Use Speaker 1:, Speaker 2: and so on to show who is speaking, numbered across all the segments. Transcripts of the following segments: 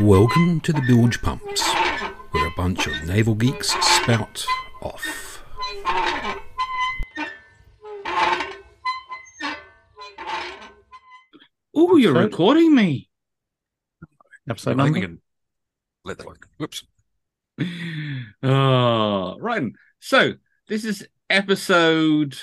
Speaker 1: Welcome to the Bilge Pumps, where a bunch of naval geeks spout off.
Speaker 2: Oh, you're
Speaker 3: Episode?
Speaker 2: recording me.
Speaker 3: Episode
Speaker 4: I think we
Speaker 3: number?
Speaker 4: can let that one. Whoops.
Speaker 2: Oh, right. So this is episode.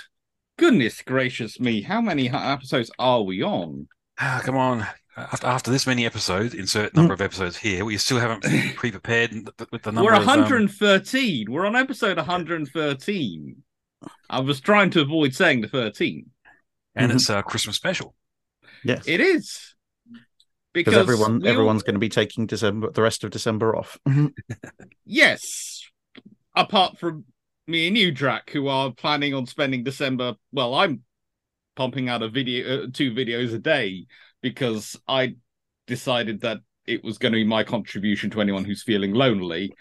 Speaker 2: Goodness gracious me! How many episodes are we on?
Speaker 4: Ah, come on. After, after this many episodes, insert number of episodes here, we still haven't pre-prepared with the number
Speaker 2: We're
Speaker 4: of, um,
Speaker 2: 113. We're on episode 113. I was trying to avoid saying the 13.
Speaker 4: and it's a Christmas special.
Speaker 3: Yes.
Speaker 2: It is
Speaker 3: Because everyone
Speaker 2: we all-
Speaker 3: everyone's going to be taking December the rest of December off.
Speaker 2: yes, apart from me and you, Drac, who are planning on spending December. Well, I'm pumping out a video, uh, two videos a day because I decided that it was going to be my contribution to anyone who's feeling lonely,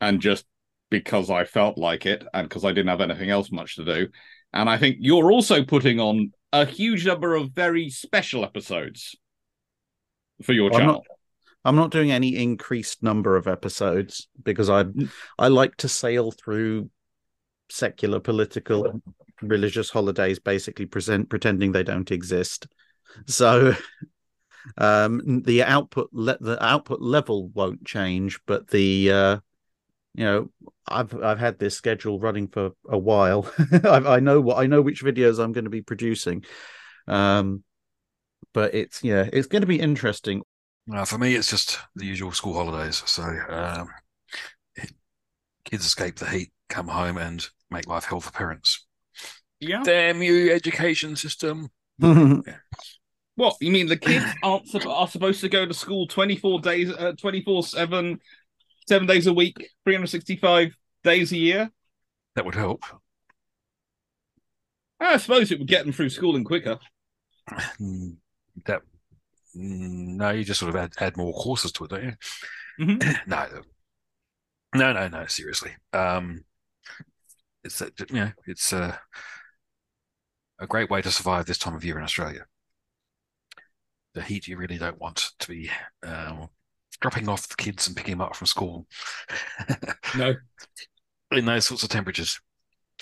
Speaker 2: and just because I felt like it, and because I didn't have anything else much to do. And I think you're also putting on a huge number of very special episodes for your
Speaker 3: I'm
Speaker 2: channel.
Speaker 3: not I'm not doing any increased number of episodes because I mm. I like to sail through secular, political, religious holidays, basically present pretending they don't exist. So um the output le- the output level won't change, but the uh you know I've I've had this schedule running for a while. I, I know what I know which videos I'm going to be producing. Um but it's yeah, it's going to be interesting.
Speaker 4: Uh, for me, it's just the usual school holidays. So um, kids escape the heat, come home, and make life hell for parents.
Speaker 2: Yeah.
Speaker 4: Damn you, education system!
Speaker 2: What you mean? The kids aren't are supposed to go to school twenty four days, uh, twenty four seven, seven days a week, three hundred sixty five days a year.
Speaker 4: That would help.
Speaker 2: I suppose it would get them through schooling quicker.
Speaker 4: Mm, That mm, no, you just sort of add, add more courses to it, don't you?
Speaker 2: Mhm.
Speaker 4: no, no, no, no. Seriously, um, it's you know, it's uh, a great way to survive this time of year in Australia. The heat you really don't want to be uh, dropping off the kids and picking them up from school
Speaker 2: No,
Speaker 4: in those sorts of temperatures.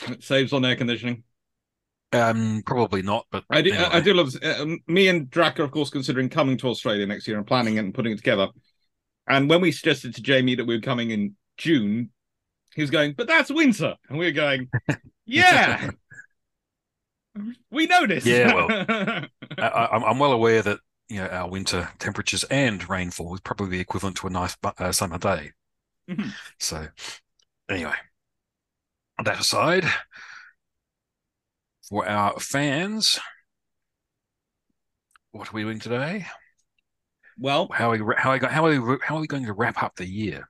Speaker 2: it saves on air conditioning.
Speaker 4: Um, probably not, but
Speaker 2: I do.
Speaker 4: anyway.
Speaker 2: I do love. Uh, um, me and Drac are, of course, considering coming to Australia next year and planning it and putting it together. And when we suggested to Jamie that we were coming in June, he was going, "But that's winter," and we were going, "Yeah, we know this."
Speaker 4: Yeah, I, I- I'm, I'm well aware that you know our winter temperatures and rainfall is probably equivalent to a nice uh, summer day.
Speaker 2: Mhm.
Speaker 4: So, anyway, that aside, for our fans, what are we doing today?
Speaker 2: well,
Speaker 4: How are we, how are we, how are we, how are we going to wrap up the year?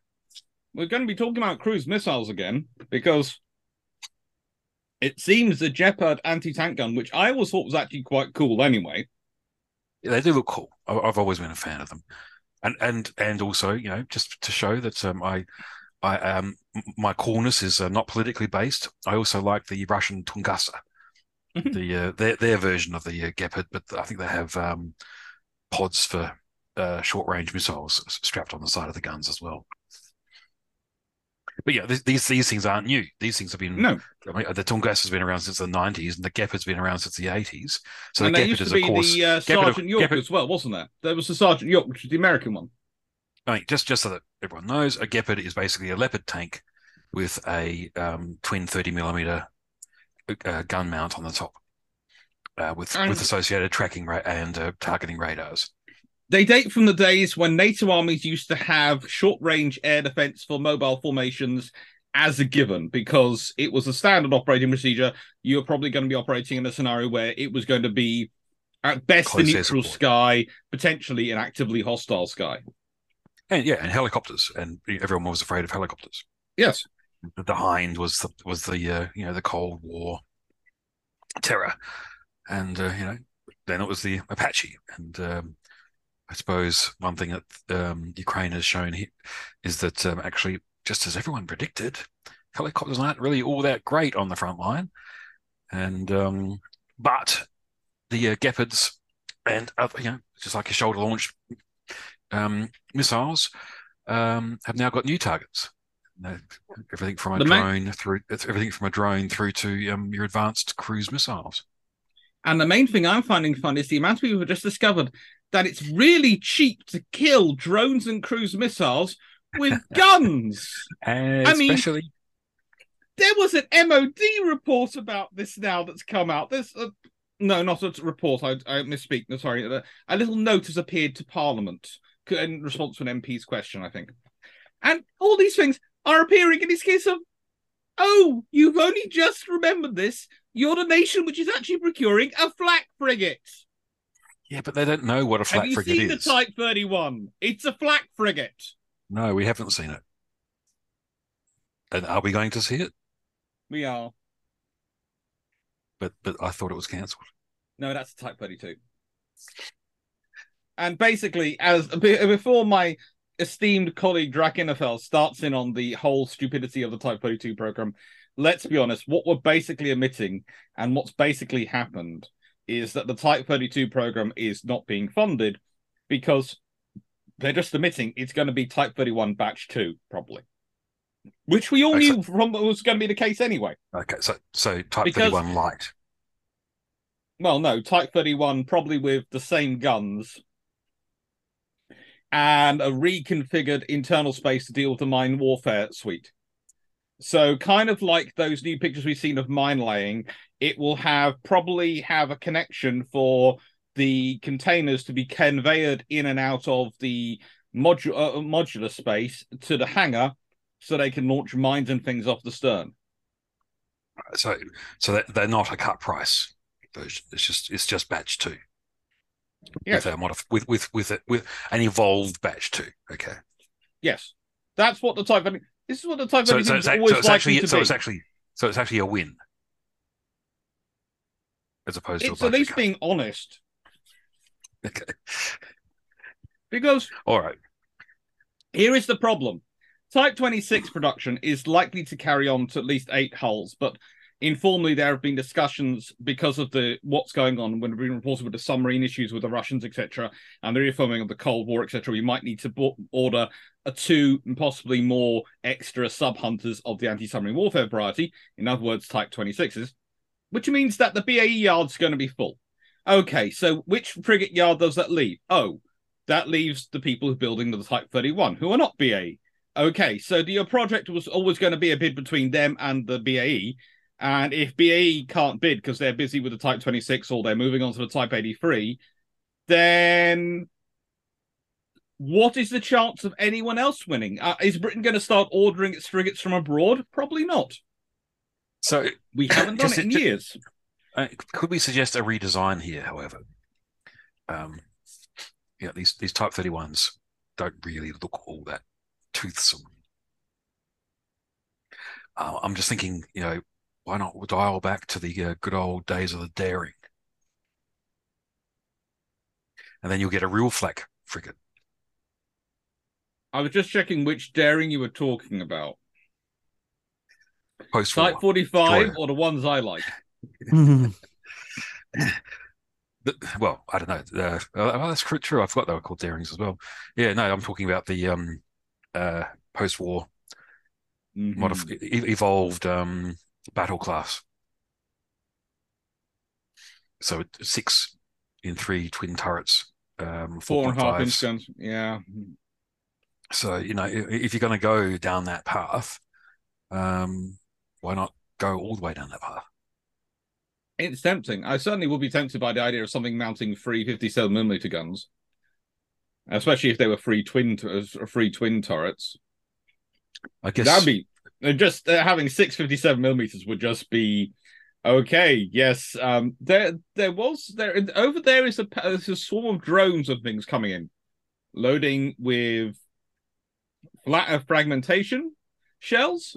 Speaker 2: we're going to be talking about cruise missiles again because it seems the Gepard anti-tank gun, which I always thought was actually quite cool anyway.
Speaker 4: They do look cool. I've always been a fan of them, and and and also, you know, just to show that um, I, I um, my coolness is uh, not politically based. I also like the Russian Tunguska, the uh, their their version of the uh, Gepard, but I think they have um, pods for uh, short range missiles strapped on the side of the guns as well. But yeah, th- these these things aren't new. These things have been
Speaker 2: No,
Speaker 4: I mean, the Tungus has been around since the 90s, and the Gepard's been around since the 80s. So
Speaker 2: and
Speaker 4: the Gepard is, of course,
Speaker 2: the uh,
Speaker 4: Gepard-
Speaker 2: Sergeant York
Speaker 4: Gepard-
Speaker 2: as well, wasn't there? There was the Sergeant York, which is the American one.
Speaker 4: I mean, just just so that everyone knows, a Gepard is basically a Leopard tank with a um, twin 30 millimeter uh, gun mount on the top, uh, with
Speaker 2: And-
Speaker 4: with associated tracking ra- and uh, targeting radars.
Speaker 2: They date from the days when NATO armies used to have short range air defense for mobile formations as a given because it was a standard operating procedure. You're probably going to be operating in a scenario where it was going to be at best a
Speaker 4: Close air
Speaker 2: neutral sky, potentially an actively hostile sky.
Speaker 4: And yeah, and helicopters, and everyone was afraid of helicopters.
Speaker 2: Yes.
Speaker 4: The Hind was the, was the uh, you know the Cold War terror, and uh, you know then it was the Apache, and um, I suppose one thing that um, Ukraine has shown is that um, actually, just as everyone predicted, helicopters aren't really all that great on the front line, and um, but the uh, Gepards and other, you know, just like a shoulder launched um, missiles um, have now got new targets. You know, everything from a
Speaker 2: The main-
Speaker 4: drone through everything from a drone through to um, your advanced cruise missiles.
Speaker 2: And the main thing I'm finding fun is the amount of people who have just discovered that it's really cheap to kill drones and cruise missiles with guns.
Speaker 4: And
Speaker 2: I mean-
Speaker 4: especially
Speaker 2: There was an MOD report about this now that's come out. There's a no, not a report. I, I misspeak. No, sorry. A, a little note has appeared to Parliament in response to an MP's question, I think. And all these things are appearing in this case of, oh, you've only just remembered this. You're the nation which is actually procuring a flak frigate.
Speaker 4: Yeah, but they don't know what a flak
Speaker 2: Have
Speaker 4: flat
Speaker 2: you seen
Speaker 4: is.
Speaker 2: the Type 31? It's a flak frigate.
Speaker 4: No, we haven't seen it. And are we going to see it?
Speaker 2: We are.
Speaker 4: But but I thought it was cancelled.
Speaker 2: No, that's a Type 32. And basically, as before my esteemed colleague Drachinifel starts in on the whole stupidity of the Type 32 program, let's be honest, what we're basically omitting and what's basically happened is that the Type 32 program is not being funded because they're just admitting it's going to be Type 31 Batch 2, probably. Which we all
Speaker 4: Okay.
Speaker 2: knew from was going to be the case anyway.
Speaker 4: Okay, so so type
Speaker 2: Because-
Speaker 4: thirty one light.
Speaker 2: well, no, Type 31 probably with the same guns and a reconfigured internal space to deal with the mine warfare suite. So, kind of like those new pictures we've seen of mine laying, it will have probably have a connection for the containers to be conveyed in and out of the modu- uh, modular space to the hangar so they can launch mines and things off the stern.
Speaker 4: So so they're not a cut price version. It's just it's just batch two.
Speaker 2: Yes.
Speaker 4: With modif- with with with a, with an evolved batch two. Okay.
Speaker 2: Yes. That's what the Type 30 This is what the Type
Speaker 4: So,
Speaker 2: 30
Speaker 4: so, it's, so it's actually so it's actually so it's actually a win. As opposed
Speaker 2: it's
Speaker 4: to
Speaker 2: at least being honest.
Speaker 4: Okay.
Speaker 2: because
Speaker 4: All right.
Speaker 2: here is the problem. Type 26 production is likely to carry on to at least eight hulls but informally there have been discussions because of the what's going on when we've been reported with the submarine issues with the russians etc and the reaffirming of the cold war etc we might need to order a two and possibly more extra sub hunters of the anti-submarine warfare variety. In other words type 26s which means that the bae yard's going to be full okay so which frigate yard does that leave oh that leaves the people who are building the Type 31, who are not BAE. Okay, so the, your project was always going to be a bid between them and the BAE. And if BAE can't bid because they're busy with the Type 26 or they're moving on to the Type 83, then what is the chance of anyone else winning? Uh, is Britain going to start ordering its frigates from abroad? Probably not.
Speaker 4: So
Speaker 2: We haven't done it in years.
Speaker 4: uh, could we suggest a redesign here? However, um, yeah, these these Type thirty ones don't really look all that toothsome. Uh, I'm just thinking, you know, why not dial back to the uh, good old days of the daring, and then you'll get a real flak frigate.
Speaker 2: I was just checking which daring you were talking about.
Speaker 4: Post
Speaker 2: Type
Speaker 4: war.
Speaker 2: 45
Speaker 4: Destroyer.
Speaker 2: or the ones I like?
Speaker 4: The- well, I don't know. Uh, well, that's true- true. I forgot they were called Darings as well. Yeah, no, I'm talking about the um, uh, post-war
Speaker 2: Mhm.
Speaker 4: modif- e- evolved um, battle class. So six in three twin turrets, um,
Speaker 2: four
Speaker 4: four
Speaker 2: and a half inch guns. Yeah.
Speaker 4: So you know, i- if you're going to go down that path, um, why not go all the way down that path?
Speaker 2: It's tempting. I certainly would be tempted by the idea of something mounting three 57 millimeter guns, especially if they were free twin t- uh, free twin turrets.
Speaker 4: I guess
Speaker 2: That'd be uh, just uh, having six 57 millimeters would just be okay. Yes, um, there there was there over there is a there's a swarm of drones and things coming in, loading with flat uh, fragmentation shells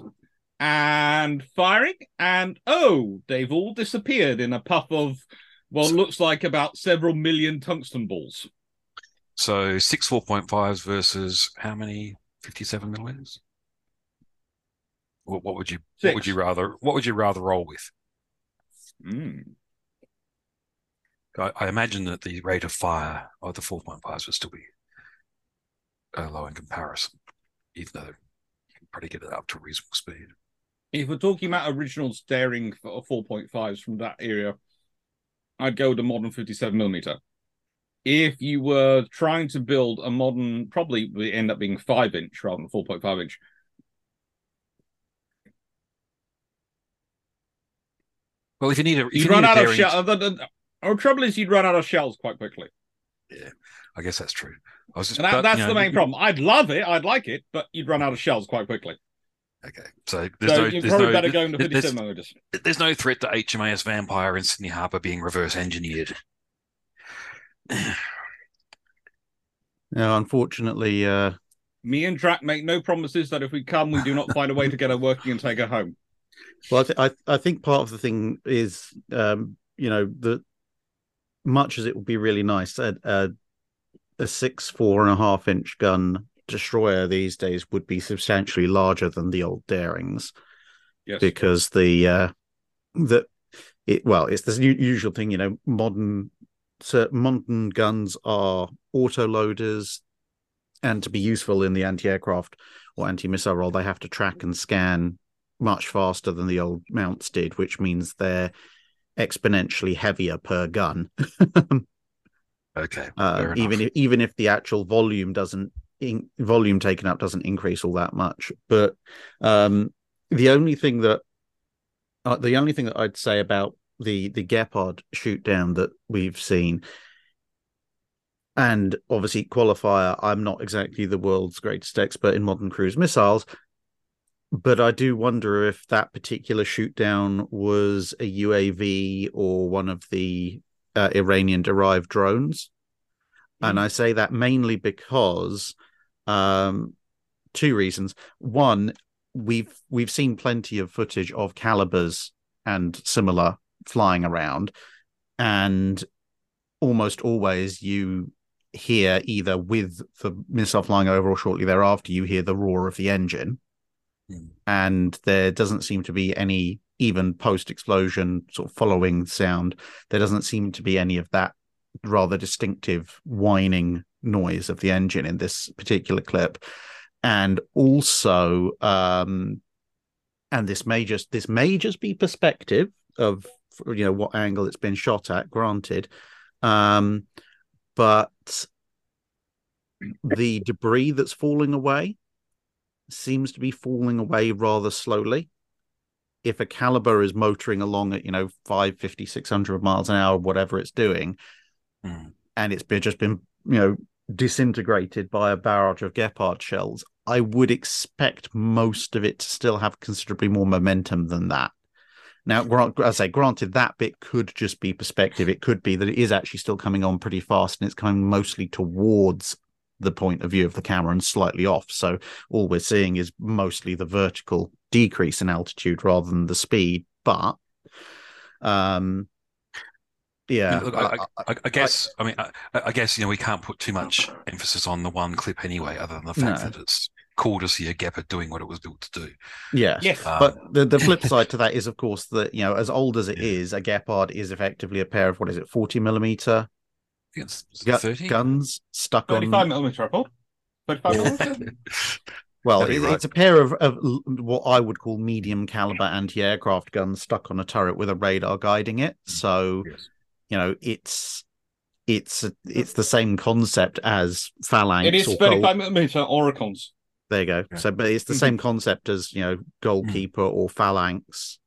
Speaker 2: and firing, and oh, they've all disappeared in a puff of what
Speaker 4: So-
Speaker 2: looks like about several million tungsten balls.
Speaker 4: so. Six four point fives versus how many fifty-seven millimeters? What, what would you what would you rather what would you rather roll with?
Speaker 2: Mm.
Speaker 4: I, I imagine that the rate of fire of the four point fives would still be uh, low in comparison, even though you can probably get it up to a reasonable speed.
Speaker 2: If we're talking about original Daring uh, four point fives from that area, I'd go with the modern fifty seven millimeter. If you were trying to build a modern, probably would end up being five inch rather than four point five inch.
Speaker 4: Well, if you need a, if
Speaker 2: You'd
Speaker 4: you
Speaker 2: run
Speaker 4: a
Speaker 2: out of
Speaker 4: daring-
Speaker 2: shells. Our trouble is you'd run out of shells quite quickly, Yeah,
Speaker 4: I guess that's true. I was just
Speaker 2: that,
Speaker 4: but,
Speaker 2: that's
Speaker 4: you
Speaker 2: the main
Speaker 4: you-
Speaker 2: problem. I'd love it, I'd like it, but you'd run out of shells quite quickly.
Speaker 4: Okay, so there's
Speaker 2: so
Speaker 4: no,
Speaker 2: you're
Speaker 4: there's
Speaker 2: probably
Speaker 4: no,
Speaker 2: better going to
Speaker 4: there's-
Speaker 2: 57
Speaker 4: there's no threat to HMAS Vampire in Sydney Harbour being reverse engineered.
Speaker 3: No, unfortunately, uh,
Speaker 2: Me and Drac make no promises that if we come, we do not find a way to get her working and take her home.
Speaker 3: well, I, th- I I think part of the thing is, um, you know, that much as it would be really nice, a, a, a six four and a half inch gun destroyer these days would be substantially larger than the old Darings
Speaker 2: Yes.
Speaker 3: because the uh, the it well, it's the u- usual thing, you know, modern so modern guns are autoloaders, and to be useful in the anti-aircraft or anti-missile role, they have to track and scan much faster than the old mounts did, which means they're exponentially heavier per gun.
Speaker 4: Okay,
Speaker 3: Uh, even if even if the actual volume doesn't in, volume taken up doesn't increase all that much. But um, the only thing that uh, the only thing that I'd say about the the Gepard shoot down that we've seen, and obviously qualifier, I'm not exactly the world's greatest expert in modern cruise missiles. But I do wonder if that particular shoot down was a UAV or one of the uh, Iranian derived drones. And I say that mainly because um, two reasons. One, we've we've seen plenty of footage of calibers and similar flying around, and almost always you hear either with the missile flying over or shortly thereafter, you hear the roar of the engine,
Speaker 4: Hmm.
Speaker 3: and there doesn't seem to be any even post explosion sort of following sound. There doesn't seem to be any of that rather distinctive whining noise of the engine in this particular clip. And also um and this may just this may just be perspective of you know what angle it's been shot at granted. Um but the debris that's falling away seems to be falling away rather slowly. If a caliber is motoring along at you know 550 600 miles an hour whatever it's doing
Speaker 4: Hmm.
Speaker 3: and it's been just been you know disintegrated by a barrage of Gepard shells, I would expect most of it to still have considerably more momentum than that. Now, grant, as I say, granted, that bit could just be perspective. It could be that it is actually still coming on pretty fast and it's coming mostly towards the point of view of the camera and slightly off. So all we're seeing is mostly the vertical decrease in altitude rather than the speed. But um yeah,
Speaker 4: Look, I, I, I guess I mean I, I guess you know we can't put too much emphasis on the one clip anyway, other than the fact
Speaker 3: No.
Speaker 4: that it's cool to see a Gepard doing what it was built to do.
Speaker 3: yeah
Speaker 2: Yes.
Speaker 4: Um,
Speaker 3: But the, the flip side to that is, of course, that you know, as old as it is, a Gepard is effectively a pair of what is it, forty millimeter
Speaker 4: I it's
Speaker 3: gu-
Speaker 4: 30?
Speaker 3: guns stuck
Speaker 2: 35
Speaker 3: on.
Speaker 2: millimeter, I thought. 35 millimeter?
Speaker 3: Well, it-
Speaker 4: right.
Speaker 3: it's a pair of, of what I would call medium caliber anti-aircraft guns stuck on a turret with a radar guiding it. So
Speaker 4: Yes.
Speaker 3: You know, it's it's it's the same concept as phalanx.
Speaker 2: It is
Speaker 3: or gold-
Speaker 2: 35 millimeter Oerlikons.
Speaker 3: There you go.
Speaker 4: Yeah.
Speaker 3: So, but it's the
Speaker 2: Mhm.
Speaker 3: same concept as you know, goalkeeper or phalanx,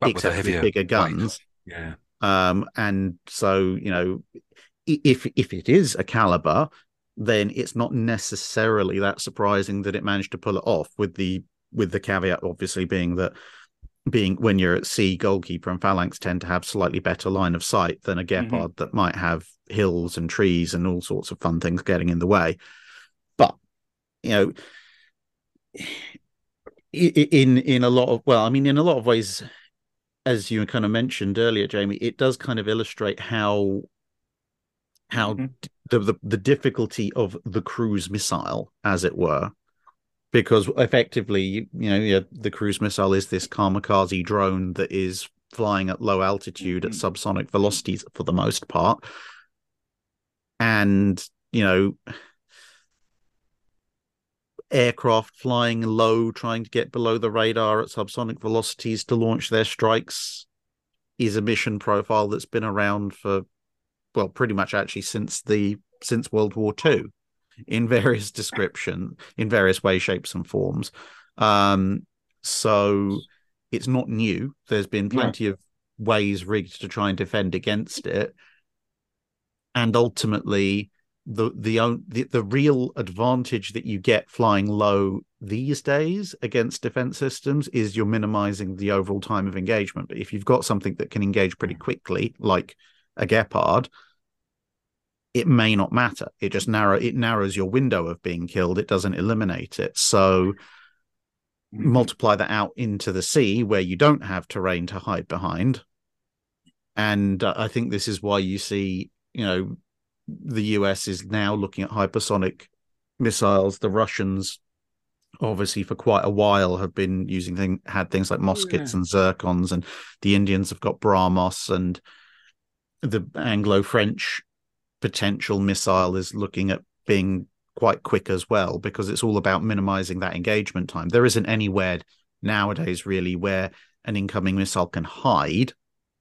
Speaker 4: But
Speaker 3: except with
Speaker 4: heavier
Speaker 3: bigger
Speaker 4: weight.
Speaker 3: guns.
Speaker 4: Yeah.
Speaker 3: um and so you know if if it is a caliber then it's not necessarily that surprising that it managed to pull it off with the with the caveat obviously being that being when you're at sea goalkeeper and phalanx tend to have slightly better line of sight than a gepard that might have hills and trees and all sorts of fun things getting in the way but you know in in a lot of well i mean in a lot of ways as you kind of mentioned earlier jamie it does kind of illustrate how how
Speaker 2: Mhm.
Speaker 3: the, the the difficulty of the cruise missile as it were because effectively you know yeah, the cruise missile is this kamikaze drone that is flying at low altitude at
Speaker 2: Mhm.
Speaker 3: subsonic velocities for the most part and you know aircraft flying low, trying to get below the radar at subsonic velocities to launch their strikes is a mission profile that's been around for well, pretty much actually since the since World War II in various description, in various ways, shapes, and forms. Um, so it's not new. There's been plenty of ways rigged to try and defend against it. And ultimately, the the the, the real advantage that you get flying low these days against defense systems is you're minimizing the overall time of engagement. But if you've got something that can engage pretty quickly, like a Gepard, it may not matter. It just narrow it narrows your window of being killed. It doesn't eliminate it. So multiply that out into the sea where you don't have terrain to hide behind. And uh, I think this is why you see, you know, the US is now looking at hypersonic missiles. The Russians, obviously, for quite a while, have been using thing had things like Moskits and Zircons, and the Indians have got Brahmos, and the Anglo-French potential missile is looking at being quite quick as well because it's all about minimizing that engagement time. There isn't anywhere nowadays really where an incoming missile can hide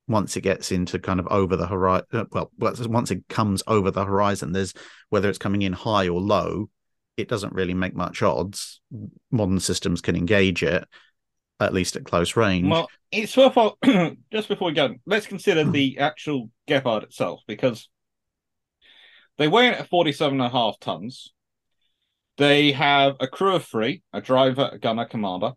Speaker 3: once it gets into kind of over the horizon. Uh, well, once it comes over the horizon, there's whether it's coming in high or low, it doesn't really make much odds. Modern systems can engage it at least at close range.
Speaker 2: Well, it's worthwhile just before we go. Let's consider the actual Gepard itself because they weigh in at 47 and a half tons. They have a crew of three, a driver, a gunner, commander,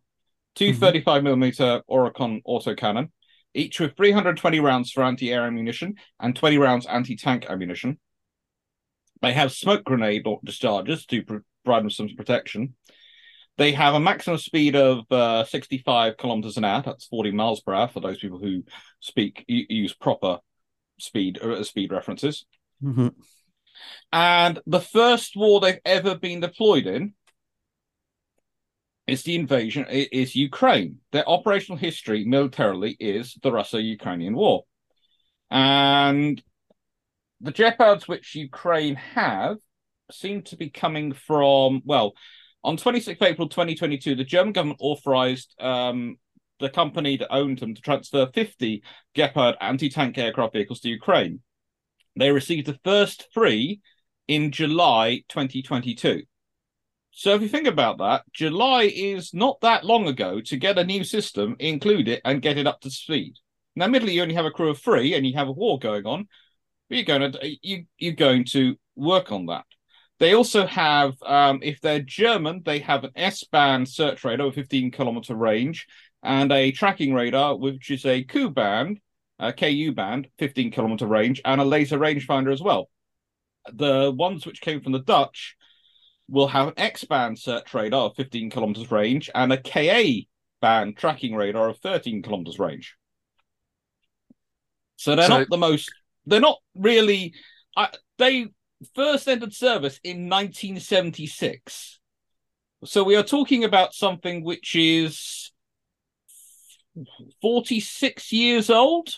Speaker 2: 2
Speaker 3: Mhm.
Speaker 2: 35 millimeter Oerlikon autocannon, each with 320 rounds for anti-air ammunition and 20 rounds anti-tank ammunition. They have smoke grenade discharges to provide them some protection. They have a maximum speed of uh, 65 kilometers an hour. That's 40 miles per hour for those people who speak use proper speed uh, speed references.
Speaker 3: Mhm.
Speaker 2: And the first war they've ever been deployed in is the invasion, is Ukraine. Their operational history militarily is the Russo Ukrainian War. And the Gepards which Ukraine have seem to be coming from, well, on 26th April 2022, the German government authorized um, the company that owned them to transfer 50 Gepard anti tank aircraft vehicles to Ukraine. They received the first three in July 2022. So if you think about that, July is not that long ago to get a new system, include it, and get it up to speed. Now, admittedly, you only have a crew of three, and you have a war going on. But you're going to you you're going to work on that. They also have, um, if they're German, they have an S-band search radar with 15 kilometer range and a tracking radar, which is a Q band, uh, KU band, 15 kilometer range, and a laser rangefinder as well. The ones which came from the Dutch will have an X band search radar of 15 kilometers range and a KA band tracking radar of 13 kilometers range. So they're
Speaker 4: So-
Speaker 2: not the most. They're not really. I, they first entered service in 1976. So we are talking about something which is 46 years old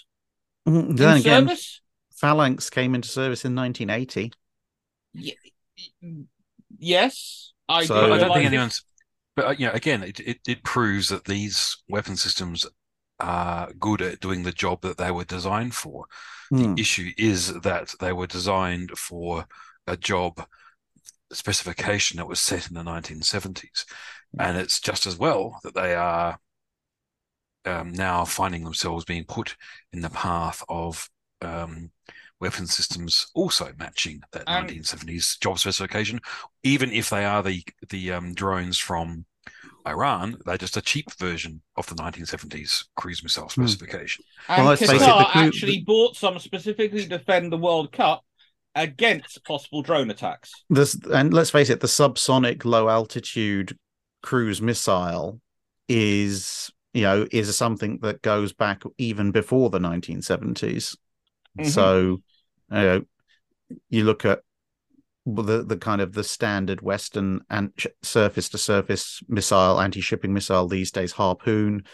Speaker 3: Mhm.
Speaker 2: in
Speaker 3: Then again,
Speaker 2: service.
Speaker 3: Phalanx came into service in 1980.
Speaker 2: Yes, I
Speaker 3: So-
Speaker 2: do.
Speaker 4: I don't
Speaker 2: realise
Speaker 4: think
Speaker 2: this.
Speaker 4: anyone's. But uh, you know, again, it, it it proves that these weapon systems are good at doing the job that they were designed for.
Speaker 3: Hmm.
Speaker 4: The issue is that they were designed for a job specification that was set in the 1970s, and it's just as well that they are um, now finding themselves being put in the path of um, weapon systems also matching that
Speaker 2: And-
Speaker 4: 1970s job specification, even if they are the the um, drones from Iran, they're just a cheap version of the 1970s cruise missile
Speaker 3: Hmm.
Speaker 4: specification.
Speaker 2: And
Speaker 3: Well,
Speaker 2: Qatar
Speaker 3: face crew-
Speaker 2: actually bought some specifically to defend the World Cup against possible drone attacks.
Speaker 3: This and let's face it, the subsonic low altitude cruise missile is you know is something that goes back even before the 1970s.
Speaker 2: Mhm.
Speaker 3: So you know, you look at the the kind of the standard Western and surface to surface missile, anti shipping missile these days, Harpoon.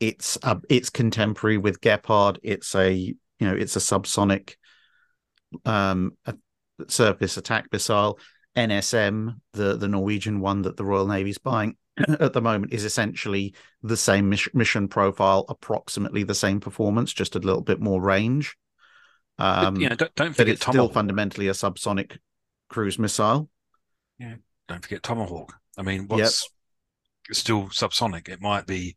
Speaker 3: It's a, it's contemporary with Gepard. It's a you know it's a subsonic um a surface attack missile. NSM, the the Norwegian one that the Royal Navy's buying at the moment, is essentially the same mission profile, approximately the same performance, just a little bit more range. Um,
Speaker 4: but, you know, don't, don't forget
Speaker 3: it's still fundamentally a subsonic cruise missile.
Speaker 4: Yeah, don't forget Tomahawk. I mean, what's it's still subsonic? It might be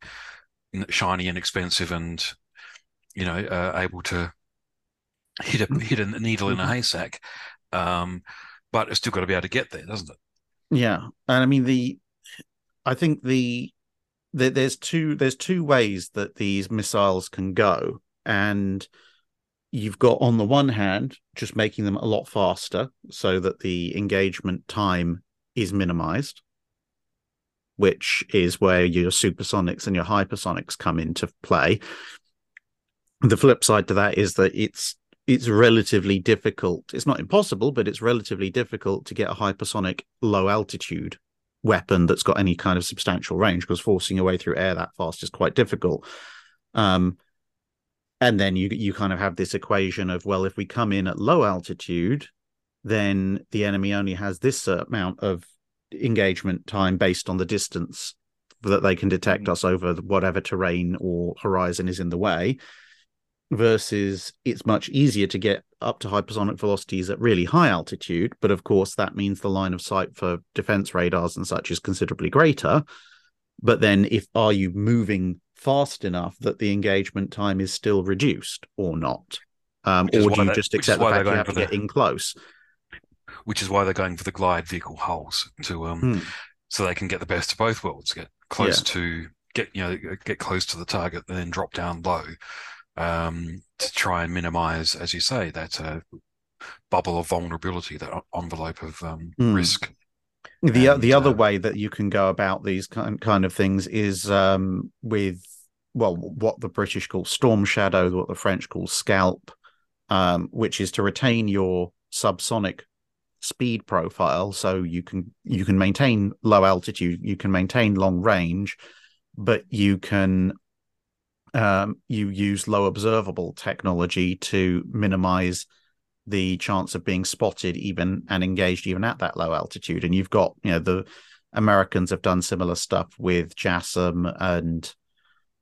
Speaker 4: shiny and expensive, and you know, uh, able to hit a hit a needle in a haystack. Um, but it's still got to be able to get there, doesn't it?
Speaker 3: Yeah, and I mean the, I think the, the there's two there's two ways that these missiles can go, and you've got on the one hand just making them a lot faster so that the engagement time is minimized, which is where your supersonics and your hypersonics come into play. The flip side to that is that it's it's relatively difficult. It's not impossible, but it's relatively difficult to get a hypersonic low altitude weapon that's got any kind of substantial range because forcing your way through air that fast is quite difficult. Um, and then you you kind of have this equation of well, if we come in at low altitude, then the enemy only has this amount of engagement time based on the distance that they can detect us over whatever terrain or horizon is in the way versus it's much easier to get up to hypersonic velocities at really high altitude but of course that means the line of sight for defense radars and such is considerably greater but then if are you moving fast enough that the engagement time is still reduced or not um, or do you
Speaker 4: they-
Speaker 3: just accept the fact you have to get
Speaker 4: the-
Speaker 3: in close
Speaker 4: Which is why they're going for the glide vehicle hulls to um,
Speaker 3: Hmm.
Speaker 4: so they can get the best of both worlds, get close
Speaker 3: Yeah.
Speaker 4: to get you know get close to the target, and then drop down low um, to try and minimize, as you say, that uh, bubble of vulnerability, that envelope of um,
Speaker 3: Hmm.
Speaker 4: risk.
Speaker 3: The
Speaker 4: And,
Speaker 3: the other
Speaker 4: uh,
Speaker 3: way that you can go about these kind kind of things is um, with well, what the British call storm shadow, what the French call scalp, um, which is to retain your subsonic speed profile, so you can you can maintain low altitude, you can maintain long range, but you can um, you use low observable technology to minimize the chance of being spotted even and engaged even at that low altitude. And you've got you know the americans have done similar stuff with JASSM and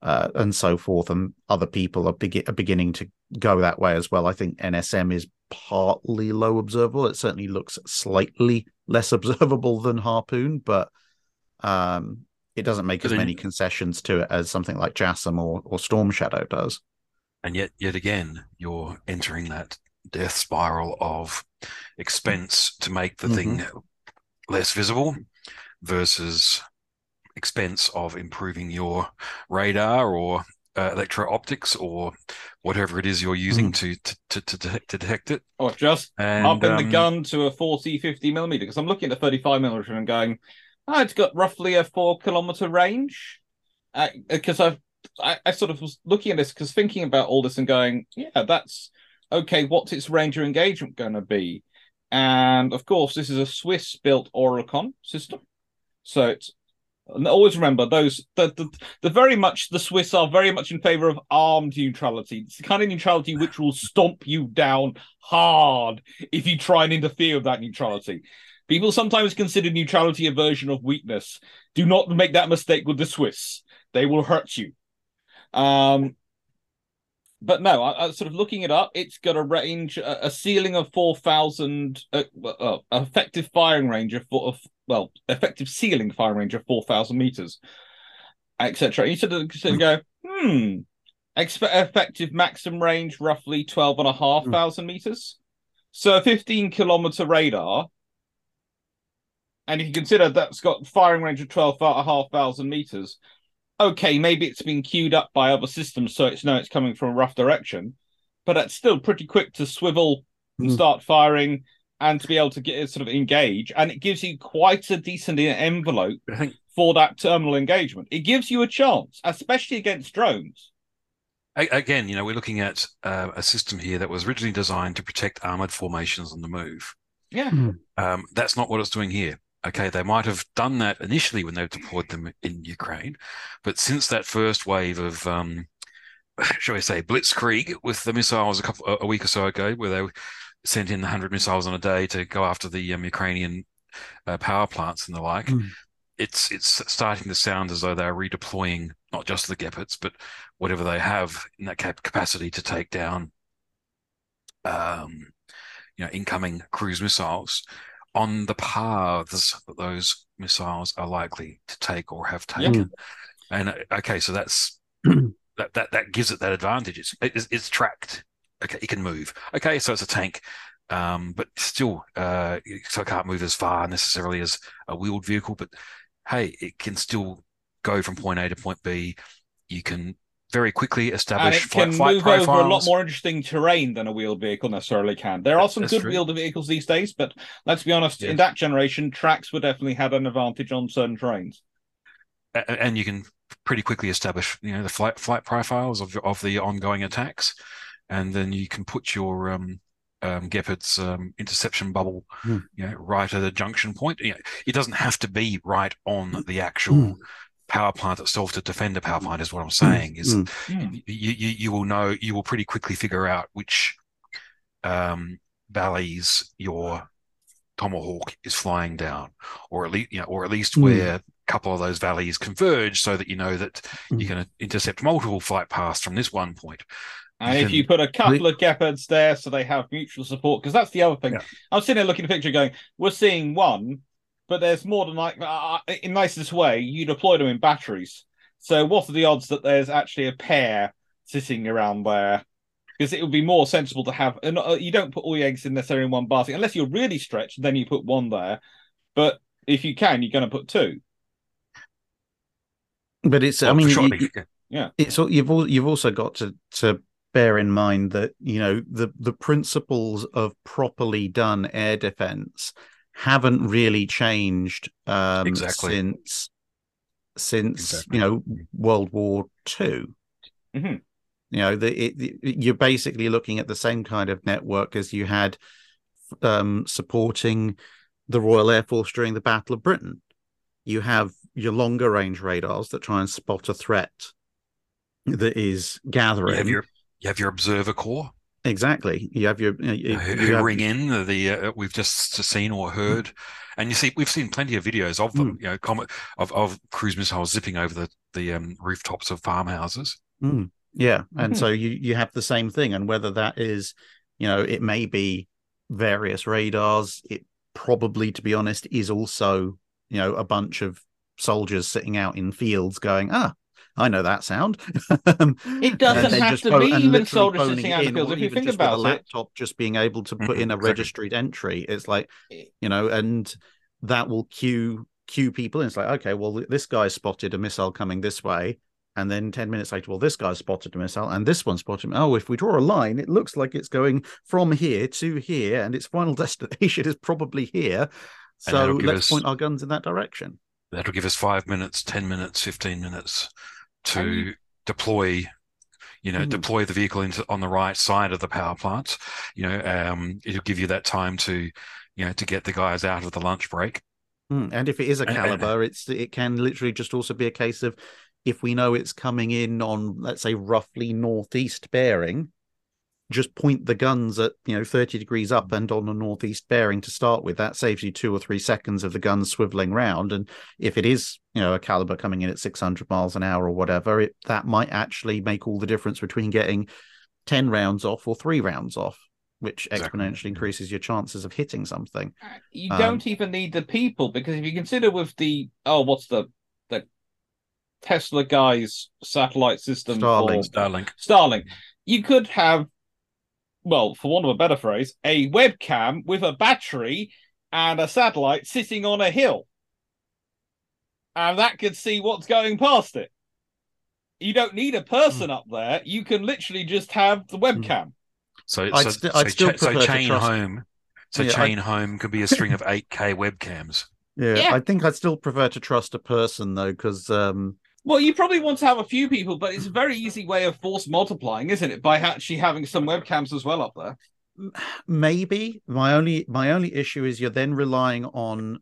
Speaker 3: uh, and so forth and other people are, begin- are beginning to go that way as well. I think nsm is partly low observable. It certainly looks slightly less observable than harpoon but um it doesn't make
Speaker 4: But
Speaker 3: as
Speaker 4: then-
Speaker 3: many concessions to it as something like JASSM or, or storm shadow does.
Speaker 4: And yet, yet again, you're entering that death spiral of expense to make the thing less visible versus expense of improving your radar or uh, electro optics or whatever it is you're using to, to, to, to, detect- to detect it.
Speaker 2: Or just
Speaker 4: And,
Speaker 2: upping the
Speaker 4: um,
Speaker 2: gun to a 40, 50 millimeter because I'm looking at the 35 millimeter and going, oh, it's got roughly a four kilometer range. Uh, because I've I, I sort of was looking at this because thinking about all this and going, yeah, that's okay. What's its range of engagement going to be? And of course, this is a Swiss built Oerlikon system, so it's always remember those the, the the very much the Swiss are very much in favor of armed neutrality. It's the kind of neutrality which will stomp you down hard if you try and interfere with that neutrality. People sometimes consider neutrality a version of weakness. Do not make that mistake with the Swiss. They will hurt you. Um, but no, I, I sort of looking it up. It's got a range, a, a ceiling of four thousand, uh, uh, effective firing range of, four, of well, effective ceiling firing range of four thousand meters, etc. You sort of, sort of go, hmm, Expe- effective maximum range roughly twelve and a half thousand meters. So a fifteen kilometer radar, and if you consider that's got firing range of twelve and a half thousand meters, okay, maybe it's been queued up by other systems, so it's no, it's coming from a rough direction, but it's still pretty quick to swivel and
Speaker 3: Mm.
Speaker 2: start firing and to be able to get it sort of engage, and it gives you quite a decent envelope
Speaker 4: think
Speaker 2: for that terminal engagement. It gives you a chance, especially against drones.
Speaker 4: again, you know, we're looking at uh, a system here that was originally designed to protect armored formations on the move.
Speaker 2: Yeah.
Speaker 4: Um, that's not what it's doing here. Okay, they might have done that initially when they deployed them in Ukraine, but since that first wave of, um, shall we say, blitzkrieg with the missiles a couple a week or so ago, where they sent in 100 missiles on a day to go after the um, Ukrainian uh, power plants and the like,
Speaker 3: Mm.
Speaker 4: it's it's starting to sound as though they're redeploying not just the Gepards, but whatever they have in that cap- capacity to take down, um, you know, incoming cruise missiles on the paths that those missiles are likely to take or have
Speaker 2: Yeah.
Speaker 4: taken. And uh, okay, so that's that that that gives it that advantage. It's it's, it's tracked. Okay, it can move. Okay, so it's a tank, um, but still, uh, so it can't move as far necessarily as a wheeled vehicle. But hey, it can still go from point A to point B. You can very quickly
Speaker 2: and
Speaker 4: establish
Speaker 2: it
Speaker 4: flight,
Speaker 2: can
Speaker 4: flight
Speaker 2: move
Speaker 4: profiles.
Speaker 2: over a lot more interesting terrain than a wheeled vehicle necessarily can. There are some
Speaker 4: That's
Speaker 2: good
Speaker 4: true.
Speaker 2: wheeled vehicles these days, but let's be honest,
Speaker 4: Yes.
Speaker 2: in that generation, tracks would definitely had an advantage on certain terrains.
Speaker 4: And you can pretty quickly establish you know the flight flight profiles of of the ongoing attacks and then you can put your um um Gepard's um, interception bubble
Speaker 3: Hmm.
Speaker 4: you know right at a junction point you know, it doesn't have to be right on the actual
Speaker 3: Hmm.
Speaker 4: Power plant itself to defend a power plant is what I'm saying is
Speaker 3: Mm.
Speaker 2: Hmm.
Speaker 4: you, you you will know you will pretty quickly figure out which um valleys your tomahawk is flying down or at least you know or at least
Speaker 3: Hmm.
Speaker 4: where a couple of those valleys converge so that you know that
Speaker 3: Hmm.
Speaker 4: you're going to intercept multiple flight paths from this one point.
Speaker 2: point
Speaker 4: And
Speaker 2: if you put a couple of Gepards there so they have mutual support, because that's the other thing.
Speaker 4: Yeah.
Speaker 2: I'm sitting there looking at the picture going, we're seeing one, but there's more than like, uh, in nicest way, you deploy them in batteries. So what are the odds that there's actually a pair sitting around there? Because it would be more sensible to have, and uh, you don't put all your eggs in necessarily in one basket, unless you're really stretched, then you put one there. But if you can, you're going to put two.
Speaker 3: But it's, I mean,
Speaker 4: for sure,
Speaker 3: you,
Speaker 4: yeah,
Speaker 3: it's you've al- you've also got to to bear in mind that you know the the principles of properly done air defense haven't really changed um
Speaker 4: Exactly.
Speaker 3: since since
Speaker 4: Exactly.
Speaker 3: you know World War 2
Speaker 2: Mhm.
Speaker 3: You know, the, it, it- you're basically looking at the same kind of network as you had um, supporting the Royal Air Force during the Battle of Britain. You have your longer range radars that try and spot a threat that is
Speaker 4: you
Speaker 3: gathering.
Speaker 4: have your you have your observer corps
Speaker 3: Exactly. You have your you, you
Speaker 4: who, who
Speaker 3: have-
Speaker 4: ring in the, the uh, we've just seen or heard, and you see we've seen plenty of videos of them. You know, com- of of cruise missiles zipping over the the um, rooftops of farmhouses.
Speaker 3: Mm, yeah, and
Speaker 2: Mhm.
Speaker 3: so you you have the same thing, and whether that is, you know, it may be various radars. It probably, to be honest, is also you know a bunch of soldiers sitting out in fields going, ah, I know that sound. Um,
Speaker 2: It doesn't have
Speaker 3: just
Speaker 2: to be even
Speaker 3: literally
Speaker 2: soldiers
Speaker 3: phoning
Speaker 2: sitting
Speaker 3: it
Speaker 2: out in
Speaker 3: in,
Speaker 2: If you
Speaker 3: even
Speaker 2: think
Speaker 3: just with a
Speaker 2: about it,
Speaker 3: laptop, just being able to put in a registered entry. It's like, you know, and that will cue cue people. And it's like, okay, well, this guy spotted a missile coming this way. And then 10 minutes later, well, this guy spotted a missile and this one spotted. Oh, if we draw a line, it looks like it's going from here to here, and its final destination is probably here. So let's
Speaker 4: us-
Speaker 3: point our guns in that direction.
Speaker 4: That'll give us five minutes, ten minutes, fifteen minutes to
Speaker 2: And
Speaker 4: deploy. You know,
Speaker 3: Mhm.
Speaker 4: deploy the vehicle into on the right side of the power plant. You know, um, it'll give you that time to, you know, to get the guys out of the lunch break.
Speaker 3: Mm, And if it is a
Speaker 4: And- and-
Speaker 3: caliber, it's it can literally just also be a case of if we know it's coming in on let's say roughly northeast bearing, just point the guns at you know 30 degrees up and on a northeast bearing to start with. That saves you two or three seconds of the guns swiveling round. And if it is you know a caliber coming in at 600 miles an hour or whatever, it that might actually make all the difference between getting 10 rounds off or three rounds off, which
Speaker 4: Exactly.
Speaker 3: exponentially increases your chances of hitting something.
Speaker 2: you
Speaker 3: Um,
Speaker 2: don't even need the people because if you consider with the oh, what's the the Tesla guy's satellite system
Speaker 3: Starlink.
Speaker 2: for
Speaker 4: Starlink.
Speaker 2: Starlink, you could have, well, for want of a better phrase, a webcam with a battery and a satellite sitting on a hill, and that could see what's going past it. You don't need a person up there. You can literally just have the webcam.
Speaker 4: So,
Speaker 3: I'd
Speaker 4: so,
Speaker 3: sti-
Speaker 4: so,
Speaker 3: I'd still
Speaker 4: cha- so
Speaker 3: prefer to
Speaker 4: chain
Speaker 3: trust-
Speaker 4: home. So
Speaker 3: Yeah,
Speaker 4: chain home could be a string of 8K webcams.
Speaker 3: Yeah,
Speaker 2: Yeah.
Speaker 3: I think I'd still prefer to trust a person though, because um,
Speaker 2: Well, you probably want to have a few people, but it's a very easy way of force multiplying, isn't it? By actually having some webcams as well up there.
Speaker 3: maybe my only my only issue is you're then relying on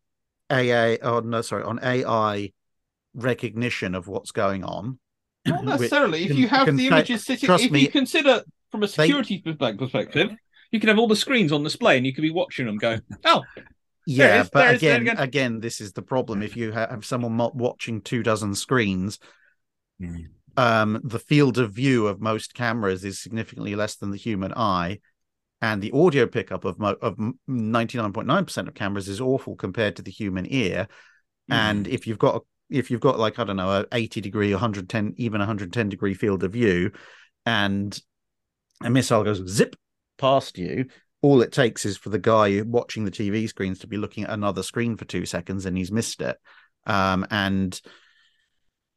Speaker 3: AA oh no sorry on AI recognition of what's going on.
Speaker 2: Not
Speaker 3: which
Speaker 2: necessarily. If you have
Speaker 3: can
Speaker 2: the images sitting, if
Speaker 3: me,
Speaker 2: you consider from a security perspe- perspective, you can have all the screens on display and you could be watching them go, oh,
Speaker 3: Yeah,
Speaker 2: There's-
Speaker 3: but
Speaker 2: there's-
Speaker 3: again,
Speaker 2: there's-
Speaker 3: again, this is the problem. If you have someone watching two dozen screens,
Speaker 4: Mm.
Speaker 3: um, the field of view of most cameras is significantly less than the human eye, and the audio pickup of mo- of ninety nine point nine percent of cameras is awful compared to the human ear. And if you've got a, if you've got like I don't know a eighty degree, one hundred ten, even one hundred ten degree field of view, and a missile goes zip past you, all it takes is for the guy watching the TV screens to be looking at another screen for two seconds and he's missed it. Um, and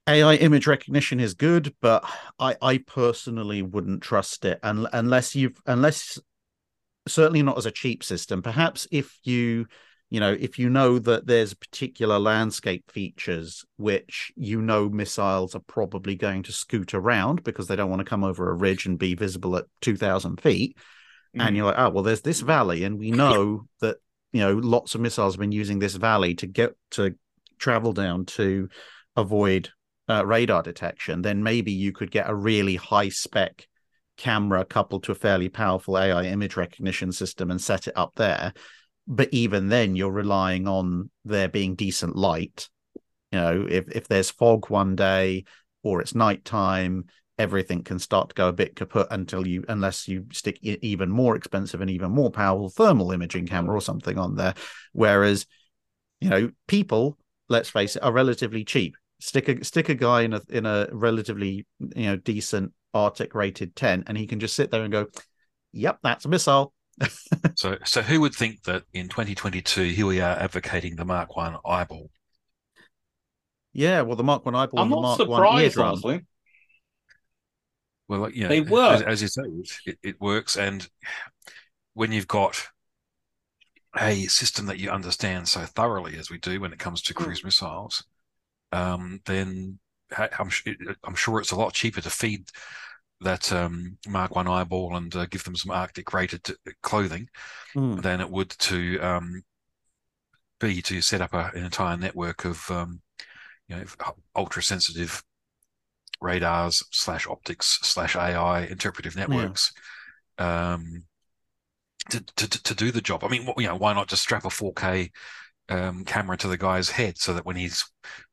Speaker 3: AI image recognition is good, but I, I personally wouldn't trust it un- unless you've unless certainly not as a cheap system. Perhaps if you you know if you know that there's particular landscape features which you know missiles are probably going to scoot around because they don't want to come over a ridge and be visible at 2000 feet and you're like, oh well, there's this valley, and we know that you know lots of missiles have been using this valley to get to travel down to avoid uh, radar detection. Then maybe you could get a really high spec camera coupled to a fairly powerful AI image recognition system and set it up there. But even then, you're relying on there being decent light. You know, if if there's fog one day or it's nighttime, everything can start to go a bit kaput until you unless you stick even more expensive and even more powerful thermal imaging camera or something on there whereas you know people let's face it are relatively cheap stick a stick a guy in a in a relatively you know decent arctic rated tent and he can just sit there and go yep that's a missile
Speaker 4: So, so who would think that in 2022 here we are advocating the Mark One eyeball?
Speaker 3: yeah well the mark one eyeball
Speaker 2: I'm
Speaker 3: and the
Speaker 2: not
Speaker 3: mark one
Speaker 2: surprised,
Speaker 3: eardrum
Speaker 2: honestly.
Speaker 4: Well, you know,
Speaker 2: They
Speaker 4: as,
Speaker 2: work.
Speaker 4: as you say, it, it works, and when you've got a system that you understand so thoroughly as we do when it comes to cruise missiles, um, then I'm, I'm sure it's a lot cheaper to feed that um, Mark One eyeball and uh, give them some Arctic rated clothing
Speaker 3: Hmm.
Speaker 4: than it would to um, be to set up a, an entire network of um, you know ultra sensitive radars slash optics slash AI interpretive networks um, to, to to do the job. I mean, you know, why not just strap a 4K um, camera to the guy's head so that when he's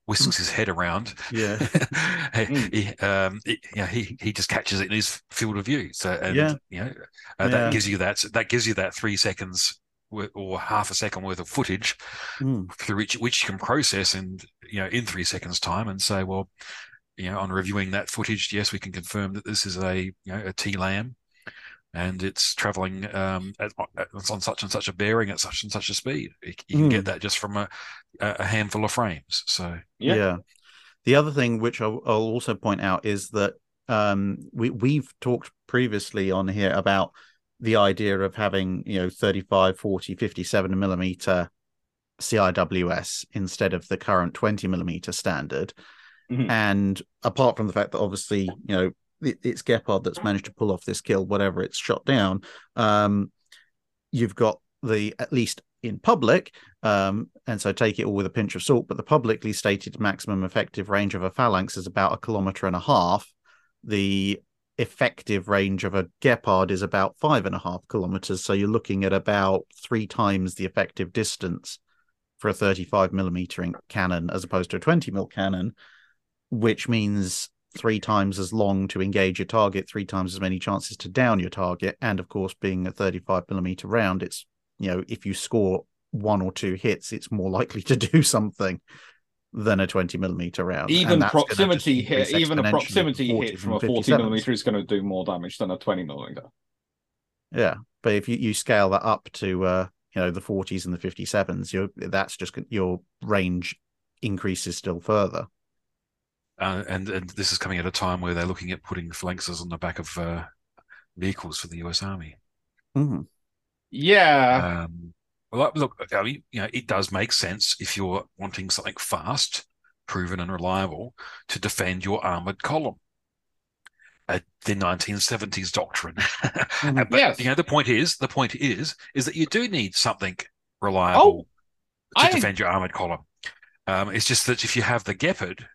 Speaker 4: whisks his head around,
Speaker 3: yeah
Speaker 4: he, he, um, he, you know, he he just catches it in his field of view. So, and,
Speaker 3: Yeah.
Speaker 4: you know, uh,
Speaker 3: Yeah.
Speaker 4: that gives you that that gives you that three seconds or half a second worth of footage
Speaker 3: Hmm.
Speaker 4: through which which you can process and you know in three seconds time and say, well, you know, on reviewing that footage, yes, we can confirm that this is a you know a TLAM. And it's traveling um, at, at- it's on such and such a bearing at such and such a speed. You, you can
Speaker 3: Hmm.
Speaker 4: get that just from a, a handful of frames. So
Speaker 2: Yeah.
Speaker 3: Yeah. The other thing which I'll, I'll also point out is that um, we we've talked previously on here about the idea of having you know 35, 40, 57 millimeter CIWS instead of the current 20 millimeter standard.
Speaker 2: Mhm.
Speaker 3: And apart from the fact that obviously you know it, it's Gepard that's managed to pull off this kill, whatever it's shot down. Um, you've got the at least in public um, and so take it all with a pinch of salt. But the publicly stated maximum effective range of a phalanx is about a kilometer and a half. The effective range of a Gepard is about five and a half kilometers. So you're looking at about three times the effective distance for a 35 millimeter cannon as opposed to a 20 mil cannon, which means three times as long to engage your target, three times as many chances to down your target. And of course, being a 35 millimeter round, it's you know, if you score one or two hits, it's more likely to do something than a 20 millimeter round.
Speaker 2: Even
Speaker 3: And that's gonna
Speaker 2: proximity hit, even a proximity hit from a 40 millimeter is going to do more damage than a 20 millimeter.
Speaker 3: Yeah, but if you, you scale that up to uh, you know the 40s and the 57s, you're that's just your range increases still further.
Speaker 4: Uh, and and this is coming at a time where they're looking at putting phalanxes on the back of uh, vehicles for the U.S. Army.
Speaker 3: Mhm.
Speaker 2: Yeah.
Speaker 4: Um, well, look, I mean, you know, it does make sense if you're wanting something fast, proven, and reliable to defend your armored column. Uh, the 1970s doctrine.
Speaker 3: Mhm.
Speaker 4: but
Speaker 2: Yes.
Speaker 4: you know, the point is, the point is, is that you do need something reliable to
Speaker 2: I-
Speaker 4: defend your armored column. Um, it's just that if you have the Gepard,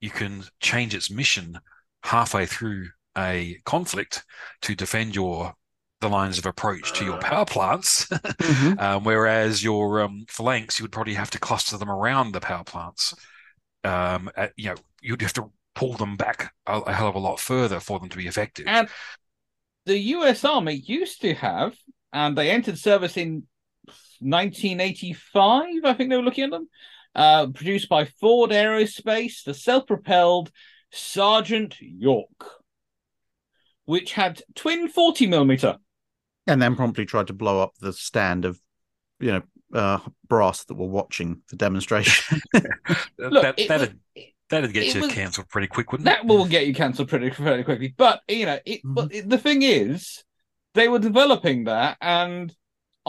Speaker 4: you can change its mission halfway through a conflict to defend your the lines of approach to your power plants,
Speaker 3: Mhm.
Speaker 4: um, whereas your um, phalanx, you would probably have to cluster them around the power plants. Um, at- you know, you'd have to pull them back a, a hell of a lot further for them to be effective.
Speaker 2: And the US Army used to have, and they entered service in 1985, I think they were looking at them, uh, produced by Ford Aerospace, the self propelled Sergeant York, which had twin 40 millimeter.
Speaker 3: and then promptly tried to blow up the stand of, you know, uh, brass that were watching the demonstration.
Speaker 2: Look,
Speaker 4: that,
Speaker 2: it
Speaker 4: that'd,
Speaker 2: was-
Speaker 4: that'd get you
Speaker 2: was-
Speaker 4: cancelled pretty quick, wouldn't
Speaker 2: that
Speaker 4: it?
Speaker 2: will get you cancelled pretty fairly quickly. But you know, it,
Speaker 3: Mhm.
Speaker 2: but the thing is, they were developing that, and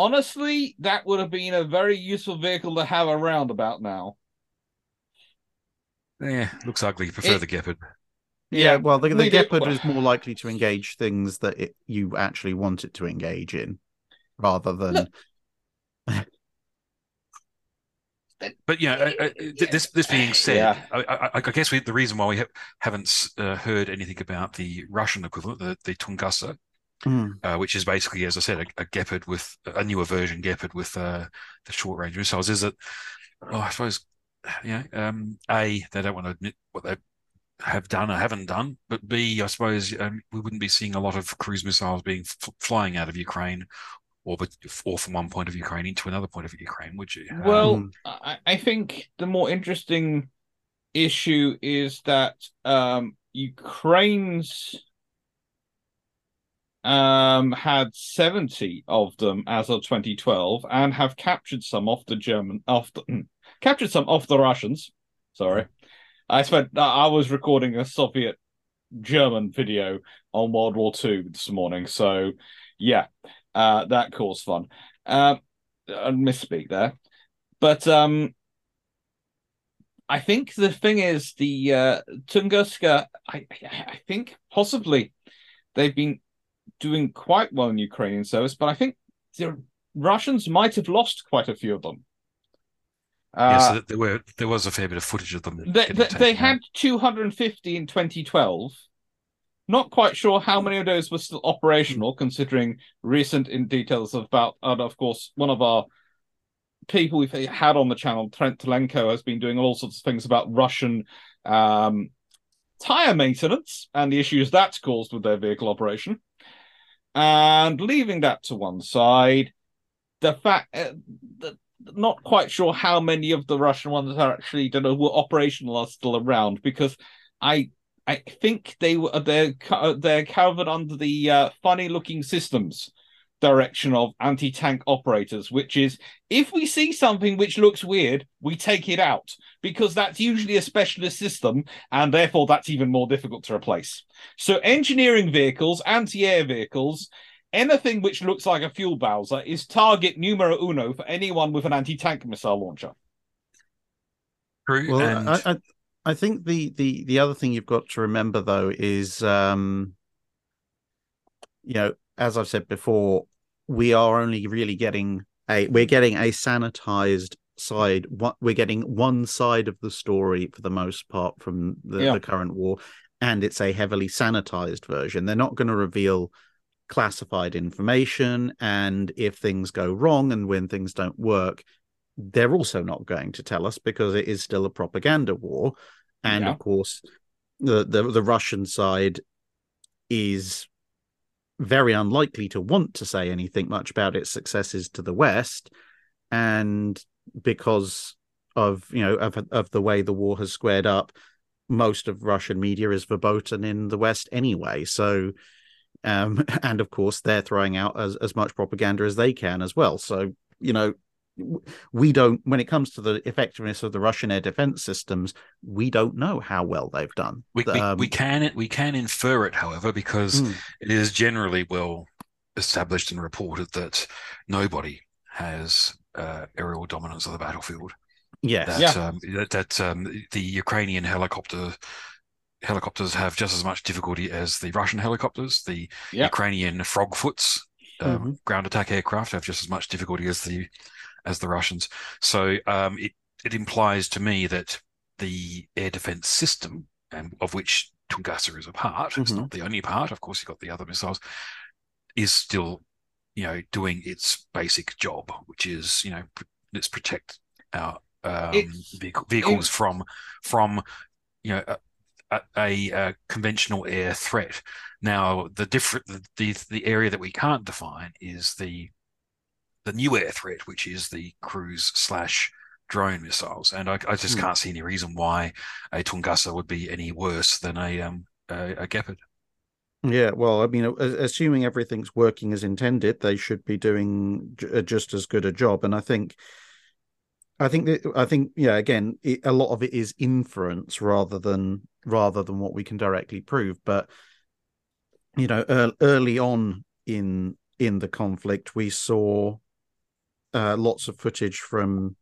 Speaker 2: honestly, that would have been a very useful vehicle to have around about now.
Speaker 4: Yeah, looks ugly. You prefer
Speaker 2: It-
Speaker 4: the Gepard.
Speaker 3: yeah, well, the, the Gepard is more likely to engage things that it, you actually want it to engage in, rather than
Speaker 4: But yeah, uh, uh, this this being said,
Speaker 2: Yeah.
Speaker 4: I, I, I guess we, the reason why we ha- haven't uh, heard anything about the Russian equivalent, the, the Tunguska,
Speaker 3: Mm.
Speaker 4: uh, which is basically, as I said, a, a Gepard with a newer version Gepard with uh, the short range missiles, is that? Oh, I suppose, yeah. Um, a, they don't want to admit what they have done or haven't done, but B, I suppose um, we wouldn't be seeing a lot of cruise missiles being f- flying out of Ukraine. Or, but, or from one point of Ukraine into another point of Ukraine, would you? Um,
Speaker 2: Well,
Speaker 3: Um,
Speaker 2: I, I think the more interesting issue is that um, Ukraine's um, had 70 of them as of 2012 and have captured some off the German, off the, captured some off the Russians. Sorry. I spent, I was recording a Soviet German video on World War II this morning. So, yeah, uh, that caused fun. Um, I misspeak there. But um, I think the thing is the uh, Tunguska. I I think possibly they've been doing quite well in Ukrainian service, but I think the Russians might have lost quite a few of them.
Speaker 4: yeah,
Speaker 2: Uh,
Speaker 4: so there were there was a fair bit of footage of them.
Speaker 2: they, they, they had 250 in 2012. Not quite sure how many of those were still operational, considering recent in details about, and of course, one of our people we've had on the channel, Trent Telenko, has been doing all sorts of things about Russian um, tire maintenance and the issues that's caused with their vehicle operation. And leaving that to one side, the fact uh, that not quite sure how many of the Russian ones are actually that are, were operational are still around because I I think they were they're they're covered under the uh, funny looking systems direction of anti tank operators, which is if we see something which looks weird, we take it out because that's usually a specialist system and therefore that's even more difficult to replace. So engineering vehicles, anti air vehicles. Anything which looks like a fuel bowser is target numero uno for anyone with an anti-tank missile launcher.
Speaker 4: True,
Speaker 3: Well,
Speaker 4: and
Speaker 3: I, I I think the the the other thing you've got to remember though is um you know as I've said before we are only really getting a we're getting a sanitized side what we're getting one side of the story for the most part from the,
Speaker 2: Yeah.
Speaker 3: the current war and it's a heavily sanitized version they're not going to reveal classified information and if things go wrong and when things don't work they're also not going to tell us because it is still a propaganda war and
Speaker 2: Yeah.
Speaker 3: of course the, the the russian side is very unlikely to want to say anything much about its successes to the west and because of you know of of the way the war has squared up most of russian media is verboten in the west anyway. So um and of course they're throwing out as, as much propaganda as they can as well. So you know we don't when it comes to the effectiveness of the russian air defense systems we don't know how well they've done
Speaker 4: we, we,
Speaker 3: Um,
Speaker 4: we can we can infer it, however, because
Speaker 3: mm,
Speaker 4: it is generally well established and reported that nobody has uh, aerial dominance of the battlefield.
Speaker 3: yes
Speaker 4: That
Speaker 2: Yeah.
Speaker 4: um, that, that um, the Ukrainian helicopter helicopters have just as much difficulty as the Russian helicopters. The
Speaker 2: Yeah.
Speaker 4: Ukrainian frogfoots um,
Speaker 3: Mhm.
Speaker 4: ground attack aircraft have just as much difficulty as the as the Russians. So um, it it implies to me that the air defense system, and of which Tunguska is a part, it's
Speaker 3: Mhm.
Speaker 4: not the only part. Of course, you've got the other missiles. is still, you know, doing its basic job, which is you know pr- let's protect our um,
Speaker 2: It's-
Speaker 4: vehicle, vehicles from from you know a, a, a, conventional air threat. Now the different the, the the area that we can't define is the the new air threat, which is the cruise slash drone missiles, and I, I just
Speaker 3: Hmm.
Speaker 4: can't see any reason why a Tunguska would be any worse than a um a, a Gepard.
Speaker 3: Yeah, well, I mean, assuming everything's working as intended, they should be doing uh, just as good a job. And I think, I think that I think, yeah, again, it, a lot of it is inference rather than rather than what we can directly prove. But you know, ear early on in in the conflict, we saw uh, lots of footage from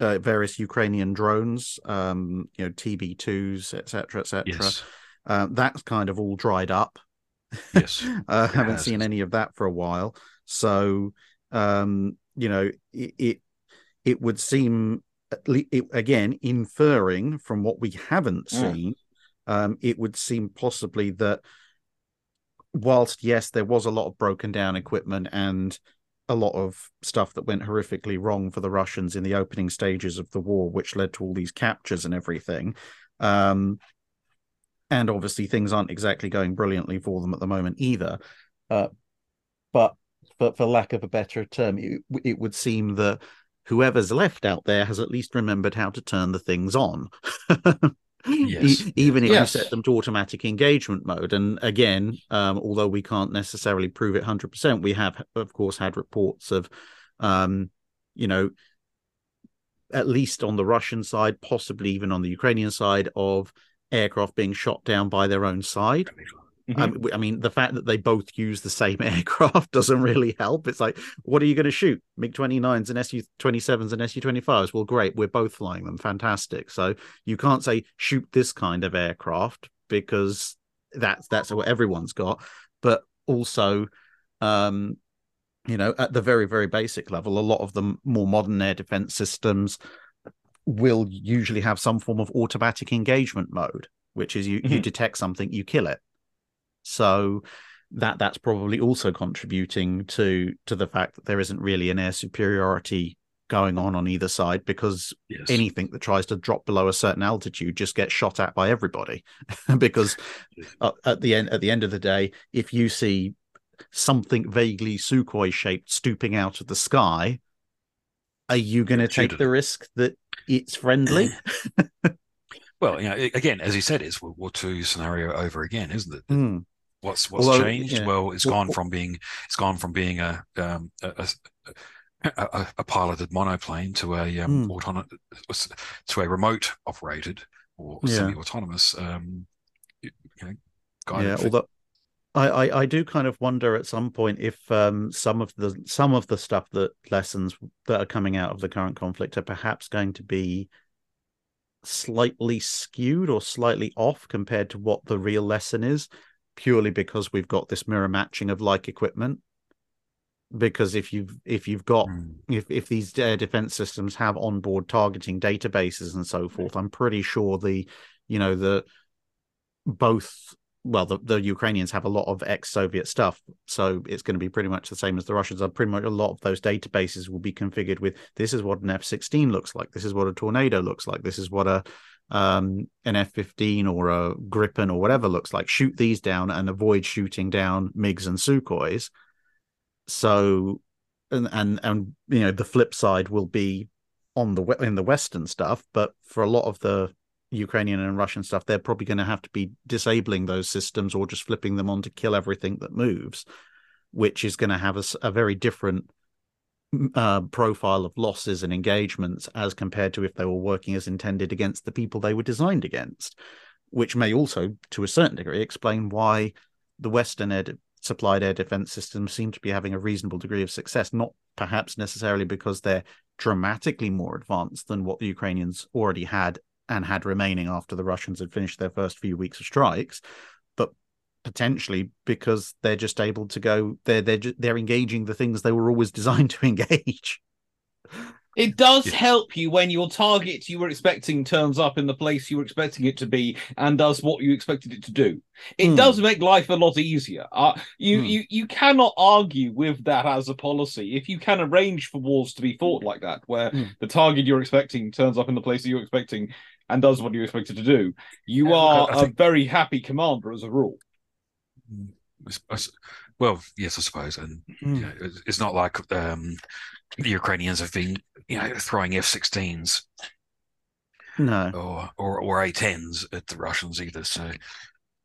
Speaker 3: uh, various Ukrainian drones, um, you know, TB twos, etc., etc. Uh, that's kind of all dried up.
Speaker 4: yes,
Speaker 3: uh, haven't
Speaker 4: has,
Speaker 3: seen any of that for a while. So, um, you know, it it, it would seem at le- it, again inferring from what we haven't
Speaker 2: Mm.
Speaker 3: seen, um, it would seem possibly that whilst yes, there was a lot of broken down equipment and a lot of stuff that went horrifically wrong for the Russians in the opening stages of the war, which led to all these captures and everything. Um, and obviously, things aren't exactly going brilliantly for them at the moment either. Uh, but for, for lack of a better term, it, it would seem that whoever's left out there has at least remembered how to turn the things on.
Speaker 4: Yes.
Speaker 3: E- even if
Speaker 2: Yes.
Speaker 3: you set them to automatic engagement mode. And again, um, although we can't necessarily prove it 100%, we have, of course, had reports of, um, you know, at least on the Russian side, possibly even on the Ukrainian side, of aircraft being shot down by their own side.
Speaker 2: Mhm.
Speaker 3: Um, I mean, the fact that they both use the same aircraft doesn't really help. It's like, what are you going to shoot? MiG 29s and Su 27s and Su 25s? Well, great. We're both flying them. Fantastic. So you can't say shoot this kind of aircraft because that's that's what everyone's got. But also, um, you know, at the very, very basic level, a lot of the more modern air defense systems will usually have some form of automatic engagement mode, which is you, you
Speaker 2: Mhm.
Speaker 3: detect something, you kill it. So that that's probably also contributing to to the fact that there isn't really an air superiority going on on either side because
Speaker 4: yes.
Speaker 3: anything that tries to drop below a certain altitude just gets shot at by everybody. Because at the end at the end of the day if you see something vaguely sukhoi shaped stooping out of the sky are you going to take the risk that it's friendly
Speaker 4: Well, you know, again, as you said, it's World War II scenario over again, isn't it?
Speaker 3: Hmm.
Speaker 4: What's what's
Speaker 3: Although,
Speaker 4: changed?
Speaker 3: yeah.
Speaker 4: Well, it's
Speaker 3: Well,
Speaker 4: gone from being it's gone from being a um, a, a, a, a piloted monoplane to a um,
Speaker 3: Hmm.
Speaker 4: autonomous to a remote operated or
Speaker 3: Yeah.
Speaker 4: semi-autonomous. Um, you know,
Speaker 3: yeah although I, I i do kind of wonder at some point if um some of the some of the stuff that lessons that are coming out of the current conflict are perhaps going to be slightly skewed or slightly off compared to what the real lesson is purely because we've got this mirror matching of like equipment because if you've if you've got
Speaker 4: Hmm.
Speaker 3: if if these air defense systems have onboard targeting databases and so forth, I'm pretty sure the you know the both well the, the Ukrainians have a lot of ex-Soviet stuff, so it's going to be pretty much the same as the Russians. Are pretty much a lot of those databases will be configured with this is what an F-16 looks like, this is what a Tornado looks like, this is what a um an F-15 or a Gripen or whatever looks like. Shoot these down and avoid shooting down MiGs and Sukhois. So and and and you know the flip side will be on the in the western stuff but for a lot of the ukrainian and russian stuff they're probably going to have to be disabling those systems or just flipping them on to kill everything that moves which is going to have a very different uh, profile of losses and engagements as compared to if they were working as intended against the people they were designed against which may also to a certain degree explain why the western air supplied air defense systems seem to be having a reasonable degree of success not perhaps necessarily because they're dramatically more advanced than what the Ukrainians already had and had remaining after the Russians had finished their first few weeks of strikes, but potentially because they're just able to go they're they're they're engaging the things they were always designed to engage.
Speaker 2: It does help you when your target you were expecting turns up in the place you were expecting it to be and does what you expected it to do. It
Speaker 3: Hmm.
Speaker 2: does make life a lot easier. Uh, you,
Speaker 3: Hmm.
Speaker 2: you you cannot argue with that as a policy if you can arrange for wars to be fought like that, where
Speaker 3: Hmm.
Speaker 2: the target you're expecting turns up in the place that you're expecting and does what you expected to do. You are
Speaker 4: I- I
Speaker 2: a
Speaker 4: think-
Speaker 2: very happy commander as a rule.
Speaker 4: I s- I s- Well, yes, I suppose, and
Speaker 3: Mm.
Speaker 4: you know, it's- not like um, the Ukrainians have been, you know, throwing F-16s
Speaker 3: No.
Speaker 4: or or or A-10s at the Russians either. So,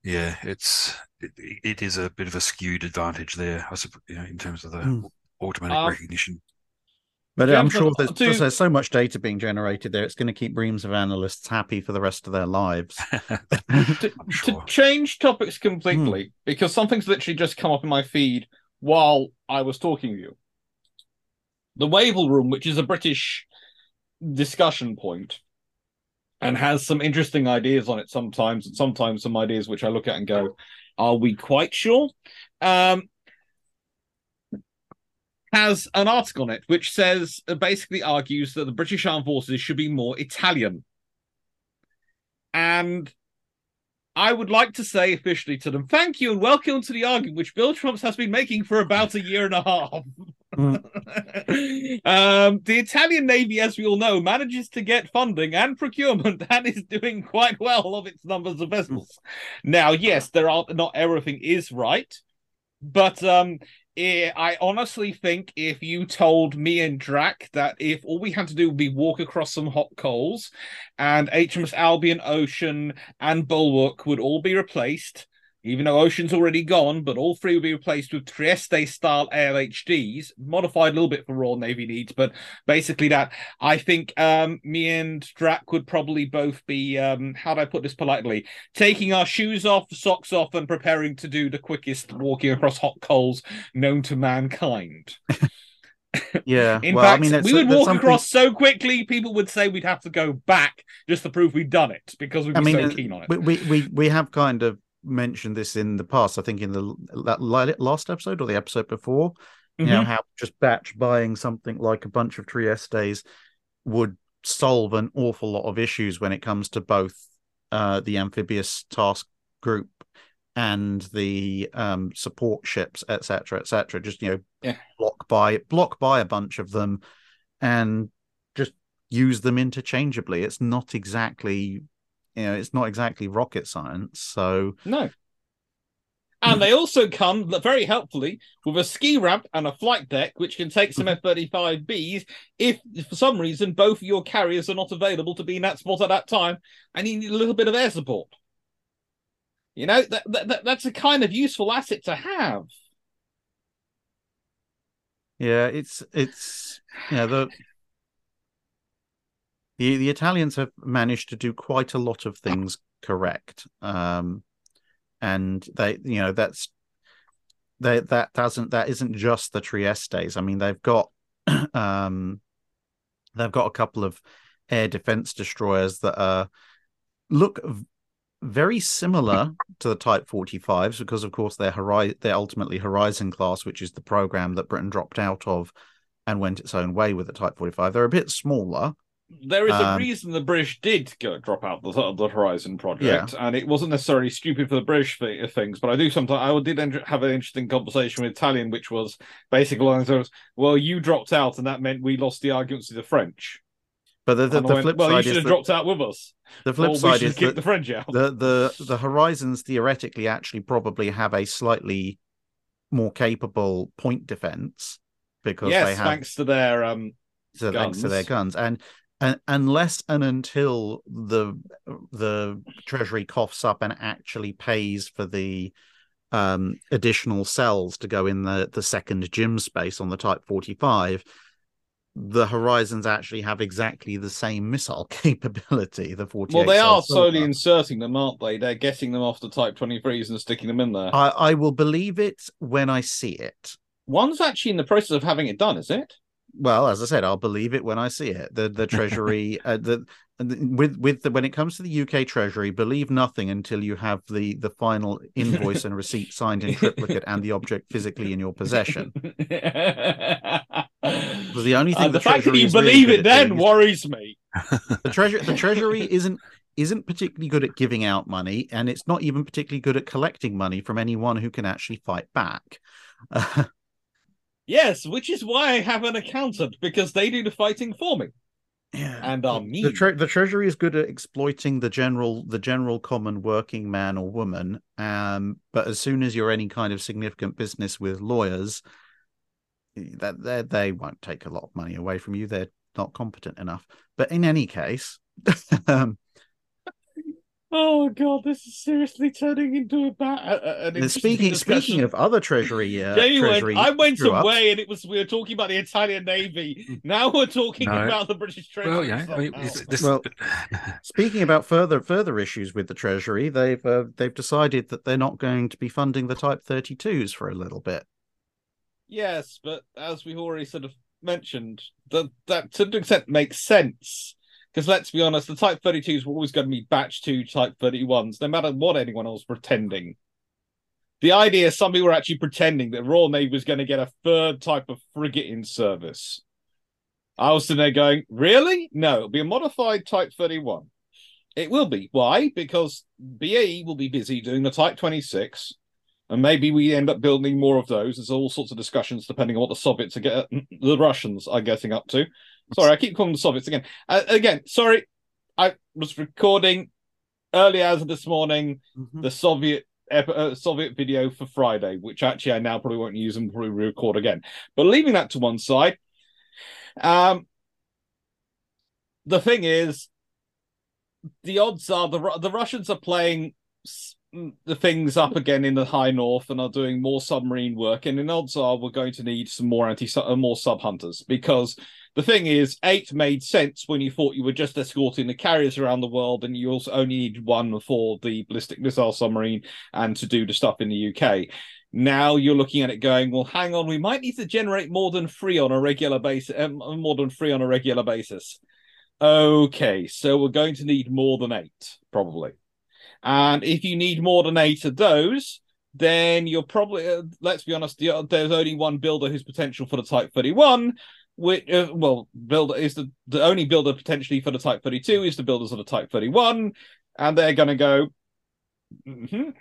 Speaker 4: yeah, it's it, it is a bit of a skewed advantage there, I suppose, you know, in terms of the
Speaker 3: Hmm.
Speaker 4: automatic
Speaker 2: Um,
Speaker 4: recognition.
Speaker 3: But I'm sure there's,
Speaker 2: to-
Speaker 3: there's so much data being generated there, it's going to keep reams of analysts happy for the rest of their lives.
Speaker 2: to,
Speaker 4: sure.
Speaker 2: to change topics
Speaker 3: Hmm.
Speaker 2: completely because something's literally just come up in my feed while I was talking to you. The Wavell Room, which is a British discussion point and has some interesting ideas on it sometimes, and sometimes some ideas which I look at and go, "Are we quite sure?" Um, has an article on it which says uh, basically argues that the British Armed Forces should be more Italian. And I would like to say officially to them, thank you and welcome to the argument which Bilgepumps has been making for about a year and a half. um, the Italian Navy, as we all know, manages to get funding and procurement and is doing quite well of its numbers of vessels. Now, yes, there are not everything is right, but um, Eh, I honestly think if you told me and Drac that if all we had to do would be walk across some hot coals and HMS Albion, Ocean, and Bulwark would all be replaced, even though Ocean's already gone, but all three will be replaced with Trieste style ALHDs, modified a little bit for Royal Navy needs, but basically that. I think um, me and Drac would probably both be, um, how do I put this politely, taking our shoes off, socks off, and preparing to do the quickest walking across hot coals known to mankind.
Speaker 3: Yeah.
Speaker 2: In
Speaker 3: well,
Speaker 2: fact,
Speaker 3: I mean,
Speaker 2: we would walk
Speaker 3: something-
Speaker 2: across so quickly, people would say we'd have to go back just to prove we'd done it because we'd be
Speaker 3: I mean,
Speaker 2: so
Speaker 3: uh,
Speaker 2: keen on it.
Speaker 3: we, we we we have kind of mentioned this in the past. I think in the la- la- last episode or the episode before, you know
Speaker 2: Mhm.
Speaker 3: how just batch buying something like a bunch of Triestes would solve an awful lot of issues when it comes to both uh, the amphibious task group and the um, support ships, etc., etc. Just you know,
Speaker 2: Yeah.
Speaker 3: block by block by a bunch of them, and just use them interchangeably. It's not exactly, you know, it's not exactly rocket science. So
Speaker 2: No. And they also come very helpfully with a ski ramp and a flight deck, which can take some mm-hmm. F 35Bs if, for some reason, both your carriers are not available to be in that spot at that time and you need a little bit of air support. You know, that, that, that- that's a kind of useful asset to have.
Speaker 3: Yeah, it's it's yeah the the the Italians have managed to do quite a lot of things correct, um, and they you know that's they that doesn't that isn't just the Triestes. I mean they've got um they've got a couple of air defense destroyers that are look very similar to the Type 45s because, of course, they're hori- they're ultimately Horizon class, which is the program that Britain dropped out of and went its own way with the Type 45. They're a bit smaller.
Speaker 2: There is a
Speaker 3: Um,
Speaker 2: reason the British did go drop out the, the Horizon project, and it wasn't necessarily stupid for the British thi- things. But I do sometimes I did en- have an interesting conversation with Italian, which was basically along those, well, you dropped out, and that meant we lost the arguments to the French.
Speaker 3: But the, the, the
Speaker 2: went,
Speaker 3: flip
Speaker 2: well, you should
Speaker 3: is
Speaker 2: have
Speaker 3: that,
Speaker 2: dropped out with us.
Speaker 3: the flip side is that
Speaker 2: the French out.
Speaker 3: the the the Horizons theoretically actually probably have a slightly more capable point defense because
Speaker 2: yes,
Speaker 3: they have
Speaker 2: thanks to their um.
Speaker 3: so thanks to their
Speaker 2: guns.
Speaker 3: guns and and unless and until the the treasury coughs up and actually pays for the um additional cells to go in the the second gym space on the type 45 the horizons actually have exactly the same missile capability the 48
Speaker 2: Well, they are slowly
Speaker 3: Sylver.
Speaker 2: inserting them, aren't they? They're getting them off the Type 23s and sticking them in there.
Speaker 3: I, I will believe it when I see it
Speaker 2: One's actually in the process of having it done, is it?
Speaker 3: Well, as I said, I'll believe it when I see it. The the Treasury, uh, the the- with with the when it comes to the UK Treasury, believe nothing until you have the the final invoice and receipt signed in triplicate and the object physically in your possession. the only thing
Speaker 2: Uh, the
Speaker 3: the
Speaker 2: fact that
Speaker 3: Treasury
Speaker 2: you
Speaker 3: is really
Speaker 2: believe it then worries me.
Speaker 3: the treasury the treasury isn't isn't particularly good at giving out money and it's not even particularly good at collecting money from anyone who can actually fight back Uh,
Speaker 2: Yes, which is why I have an accountant because they do the fighting for me
Speaker 3: yeah.
Speaker 2: and are mean.
Speaker 3: the, tre- the treasury is good at exploiting the general the general common working man or woman um but as soon as you're any kind of significant business with lawyers that they they won't take a lot of money away from you they're not competent enough but in any case um
Speaker 2: Oh god, this is seriously turning into a bad. Uh,
Speaker 3: And speaking
Speaker 2: discussion.
Speaker 3: speaking of other treasury, uh,
Speaker 2: Jamie went,
Speaker 3: treasury
Speaker 2: I went
Speaker 3: screw-ups,
Speaker 2: away and it was we were talking about the Italian Navy. Now we're talking
Speaker 4: No.
Speaker 2: about the British Treasury.
Speaker 4: Well, yeah. I mean, this,
Speaker 3: Well, Speaking about further further issues with the treasury, they've uh, they've decided that they're not going to be funding the Type 32s for a little bit.
Speaker 2: Yes, but as we've already sort of mentioned, that that to an extent makes sense. Because let's be honest, the Type 32s were always going to be batch 2 Type 31s, no matter what anyone else pretending. The idea is some people were actually pretending that Royal Navy was going to get a third type of frigate in service. I was sitting there going, really? No, it'll be a modified Type 31. It will be. Why? Because BAE will be busy doing the Type 26, and maybe we end up building more of those. There's all sorts of discussions depending on what the Soviets are get, the Russians are getting up to. Sorry, I keep calling the Soviets again. Uh, again, sorry, I was recording early hours of this morning the Soviet ep- uh, Soviet video for Friday, which actually I now probably won't use and probably record again. But leaving that to one side, um, the thing is, the odds are the the Russians are playing s- the things up again in the high north and are doing more submarine work, and the odds are we're going to need some more anti uh, more sub hunters because the thing is, eight made sense when you thought you were just escorting the carriers around the world, and you also only need one for the ballistic missile submarine and to do the stuff in the UK. Now you're looking at it going, well, hang on, we might need to generate more than three on a regular basis, um, more than three on a regular basis. Okay, so we're going to need more than eight, probably. And if you need more than eight of those, then you're probably, uh, let's be honest, the, there's only one builder who's potential for the Type 31, which, uh, well, builder is the, the only builder potentially for the Type 32 is the builders of the Type 31, and they're going to go, "Mhm,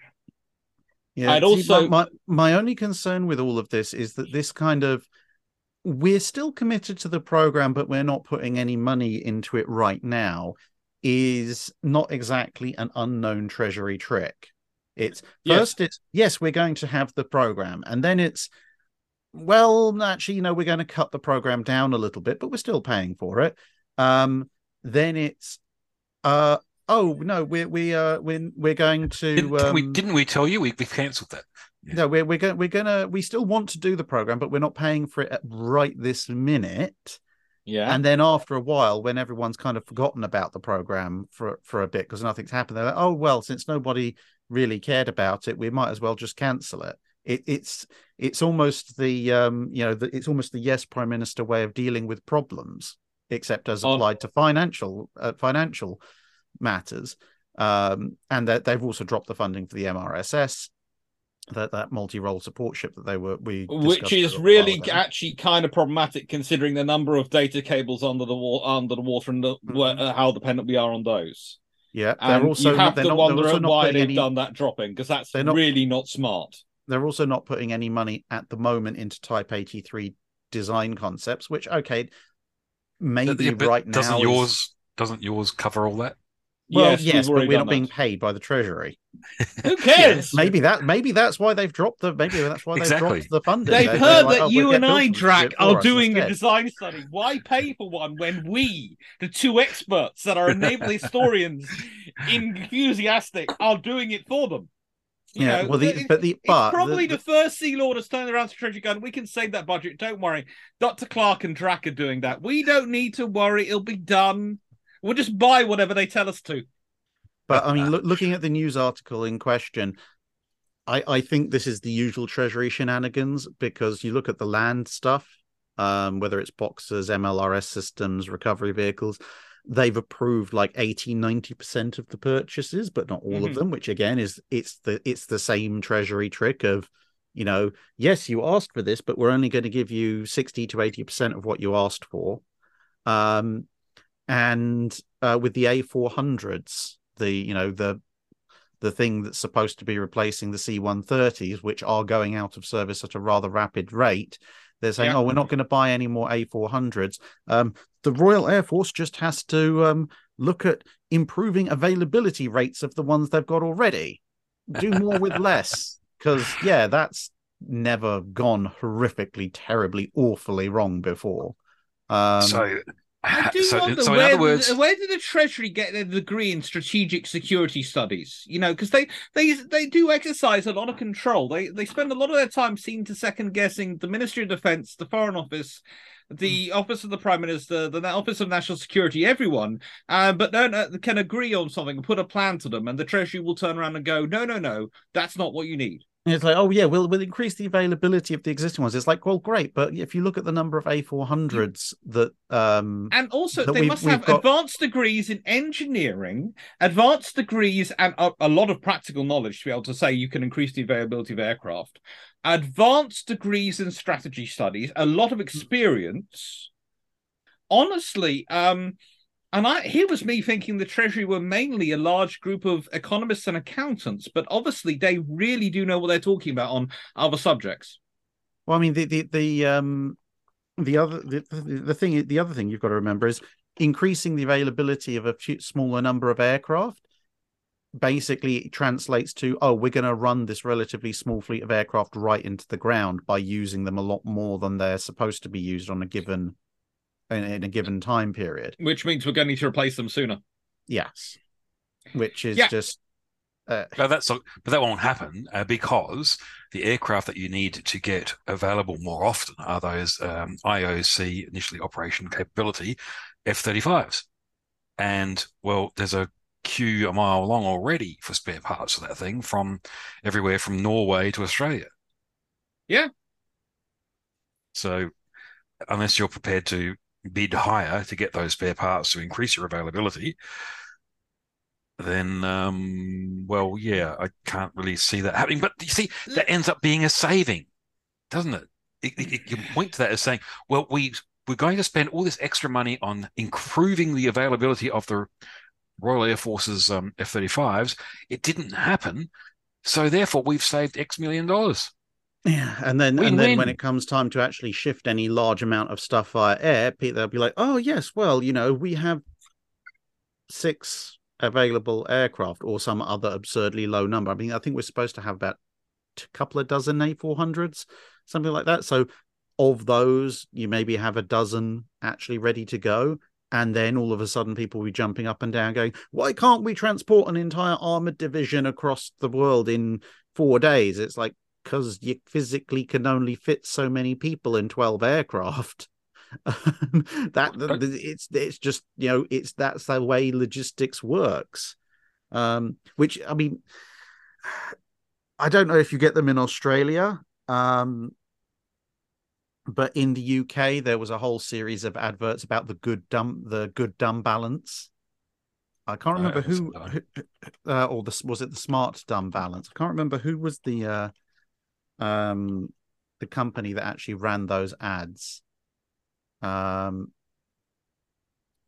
Speaker 3: Yeah, see,
Speaker 2: also-
Speaker 3: my, my my only concern with all of this is that this kind of we're still committed to the program, but we're not putting any money into it right now. Is not exactly an unknown treasury trick. It's
Speaker 2: Yes.
Speaker 3: first, it's yes, we're going to have the program, and then it's well, actually, you know, we're going to cut the program down a little bit, but we're still paying for it. Um, then it's uh oh no, we're we uh we're we're going to
Speaker 4: didn't, didn't we
Speaker 3: um,
Speaker 4: didn't we tell you we, we cancelled that? Yeah.
Speaker 3: no, we're we're going we're gonna we still want to do the program, but we're not paying for it at right this minute.
Speaker 2: yeah.
Speaker 3: And then after a while, when everyone's kind of forgotten about the program for for a bit because nothing's happened, they're like, oh well, since nobody really cared about it, we might as well just cancel it. It it's it's almost the um you know the, it's almost the yes prime minister way of dealing with problems, except as
Speaker 2: On-
Speaker 3: applied to financial uh, financial matters. Um, and that they've also dropped the funding for the MRSS that that multi-role support ship that they were we
Speaker 2: which is really actually kind of problematic considering the number of data cables under the water under the water and the,
Speaker 3: Mhm.
Speaker 2: where, uh, how dependent we are on those.
Speaker 3: yeah
Speaker 2: And
Speaker 3: they're also
Speaker 2: you have
Speaker 3: they're
Speaker 2: to
Speaker 3: not,
Speaker 2: wonder why they've
Speaker 3: any,
Speaker 2: done that dropping because that's
Speaker 3: They're not-
Speaker 2: really not smart.
Speaker 3: They're also not putting any money at the moment into type 83 design concepts which okay maybe
Speaker 4: Yeah, but
Speaker 3: right now
Speaker 4: doesn't
Speaker 3: is-
Speaker 4: yours doesn't yours cover all that?
Speaker 3: well
Speaker 2: yes,
Speaker 3: yes,
Speaker 2: we've
Speaker 3: but
Speaker 2: already
Speaker 3: we're
Speaker 2: done
Speaker 3: not being
Speaker 2: that.
Speaker 3: paid by the treasury
Speaker 2: Who cares?
Speaker 3: maybe that maybe that's why they've dropped the maybe that's why they've dropped the funding
Speaker 2: They've
Speaker 3: They- they're
Speaker 2: heard
Speaker 3: like,
Speaker 2: that
Speaker 3: "Oh,
Speaker 2: you
Speaker 3: we'll
Speaker 2: and I,
Speaker 3: Bilton
Speaker 2: Drac, are
Speaker 3: us
Speaker 2: doing a design study. Why pay for one when we, the two experts that are naval historians, enthusiastic, are doing it for them? You
Speaker 3: yeah
Speaker 2: know,
Speaker 3: well the
Speaker 2: it-
Speaker 3: but the but
Speaker 2: probably
Speaker 3: the-
Speaker 2: the, first Sea Lord has turned around to Treasury gun. We can save that budget. Don't worry. Dr. Clarke and Drac are doing that. We don't need to worry. It'll be done. We'll just buy whatever they tell us to.
Speaker 3: But I mean, look, looking at the news article in question, I, I think this is the usual Treasury shenanigans because you look at the land stuff, um, whether it's Boxers, MLRS systems, recovery vehicles, they've approved like 80, 90% of the purchases, but not all
Speaker 2: Mhm.
Speaker 3: of them, which again is it's the it's the same Treasury trick of you know, yes, you asked for this, but we're only going to give you 60 to 80% of what you asked for. Um, and uh, with the A400s, the, you know, the, the thing that's supposed to be replacing the C130s, which are going out of service at a rather rapid rate, they're saying,
Speaker 2: Yeah.
Speaker 3: "Oh, we're not going to buy any more A400s." Um, the Royal Air Force just has to um, look at improving availability rates of the ones they've got already. Do more with less, because yeah, that's never gone horrifically, terribly, awfully wrong before. Um,
Speaker 4: so,
Speaker 2: I do
Speaker 4: so,
Speaker 2: wonder
Speaker 4: so in
Speaker 2: where,
Speaker 4: other words,
Speaker 2: where did the Treasury get their degree in strategic security studies? You know, because they they they do exercise a lot of control. They they spend a lot of their time seem to second guessing the Ministry of Defence, the Foreign Office, the Office of the Prime Minister, the Office of National Security, everyone, uh, but don't uh, can agree on something and put a plan to them, and the Treasury will turn around and go, no, no, no, that's not what you need.
Speaker 3: And It's like, oh yeah, we'll we'll increase the availability of the existing ones. It's like, well, great, but if you look at the number of A400s that um
Speaker 2: And also, they must have
Speaker 3: got-
Speaker 2: advanced degrees in engineering, advanced degrees, and a, a lot of practical knowledge to be able to say you can increase the availability of aircraft, advanced degrees in strategy studies, a lot of experience. Honestly, um, and I here was me thinking the Treasury were mainly a large group of economists and accountants, but obviously they really do know what they're talking about on other subjects.
Speaker 3: well, I mean the the the um the other the, the, thing the other thing you've got to remember is increasing the availability of a few, smaller number of aircraft basically translates to oh we're going to run this relatively small fleet of aircraft right into the ground by using them a lot more than they're supposed to be used on a given in, in a given time period
Speaker 2: Which means we're going to need to replace them sooner.
Speaker 3: yes which is
Speaker 2: Yeah.
Speaker 3: just uh,
Speaker 4: But that's but that won't happen uh, because the aircraft that you need to get available more often are those um, IOC initially operation capability F-35s, and well, there's a queue a mile long already for spare parts for that thing from everywhere from Norway to Australia.
Speaker 2: Yeah.
Speaker 4: So unless you're prepared to bid higher to get those spare parts to increase your availability, then um well yeah i can't really see that happening. But you see that ends up being a saving doesn't it? It, it, it you point to that as saying well we we're going to spend all this extra money on improving the availability of the royal air force's um, f-35s it didn't happen. So therefore we've saved x million dollars
Speaker 3: Yeah, and then and then when
Speaker 4: Win-win.
Speaker 3: it comes time to actually shift any large amount of stuff via air, they'll be like, "Oh yes, well, you know, we have six available aircraft or some other absurdly low number. I mean, I think we're supposed to have about a couple of dozen A400s, something like that. So of those, you maybe have a dozen actually ready to go." And then all of a sudden, people will be jumping up and down, going, "Why can't we transport an entire armored division across the world in four days?" It's like, because you physically can only fit so many people in 12 aircraft. That it's it's just you know it's that's the way logistics works. Um which i mean i don't know if you get them in australia um but in the uk there was a whole series of adverts about the good dumb the good dumb balance. I can't remember
Speaker 4: haven't
Speaker 3: who, who uh, or the was it the smart dumb balance? I can't remember who was the uh um the company that actually ran those ads um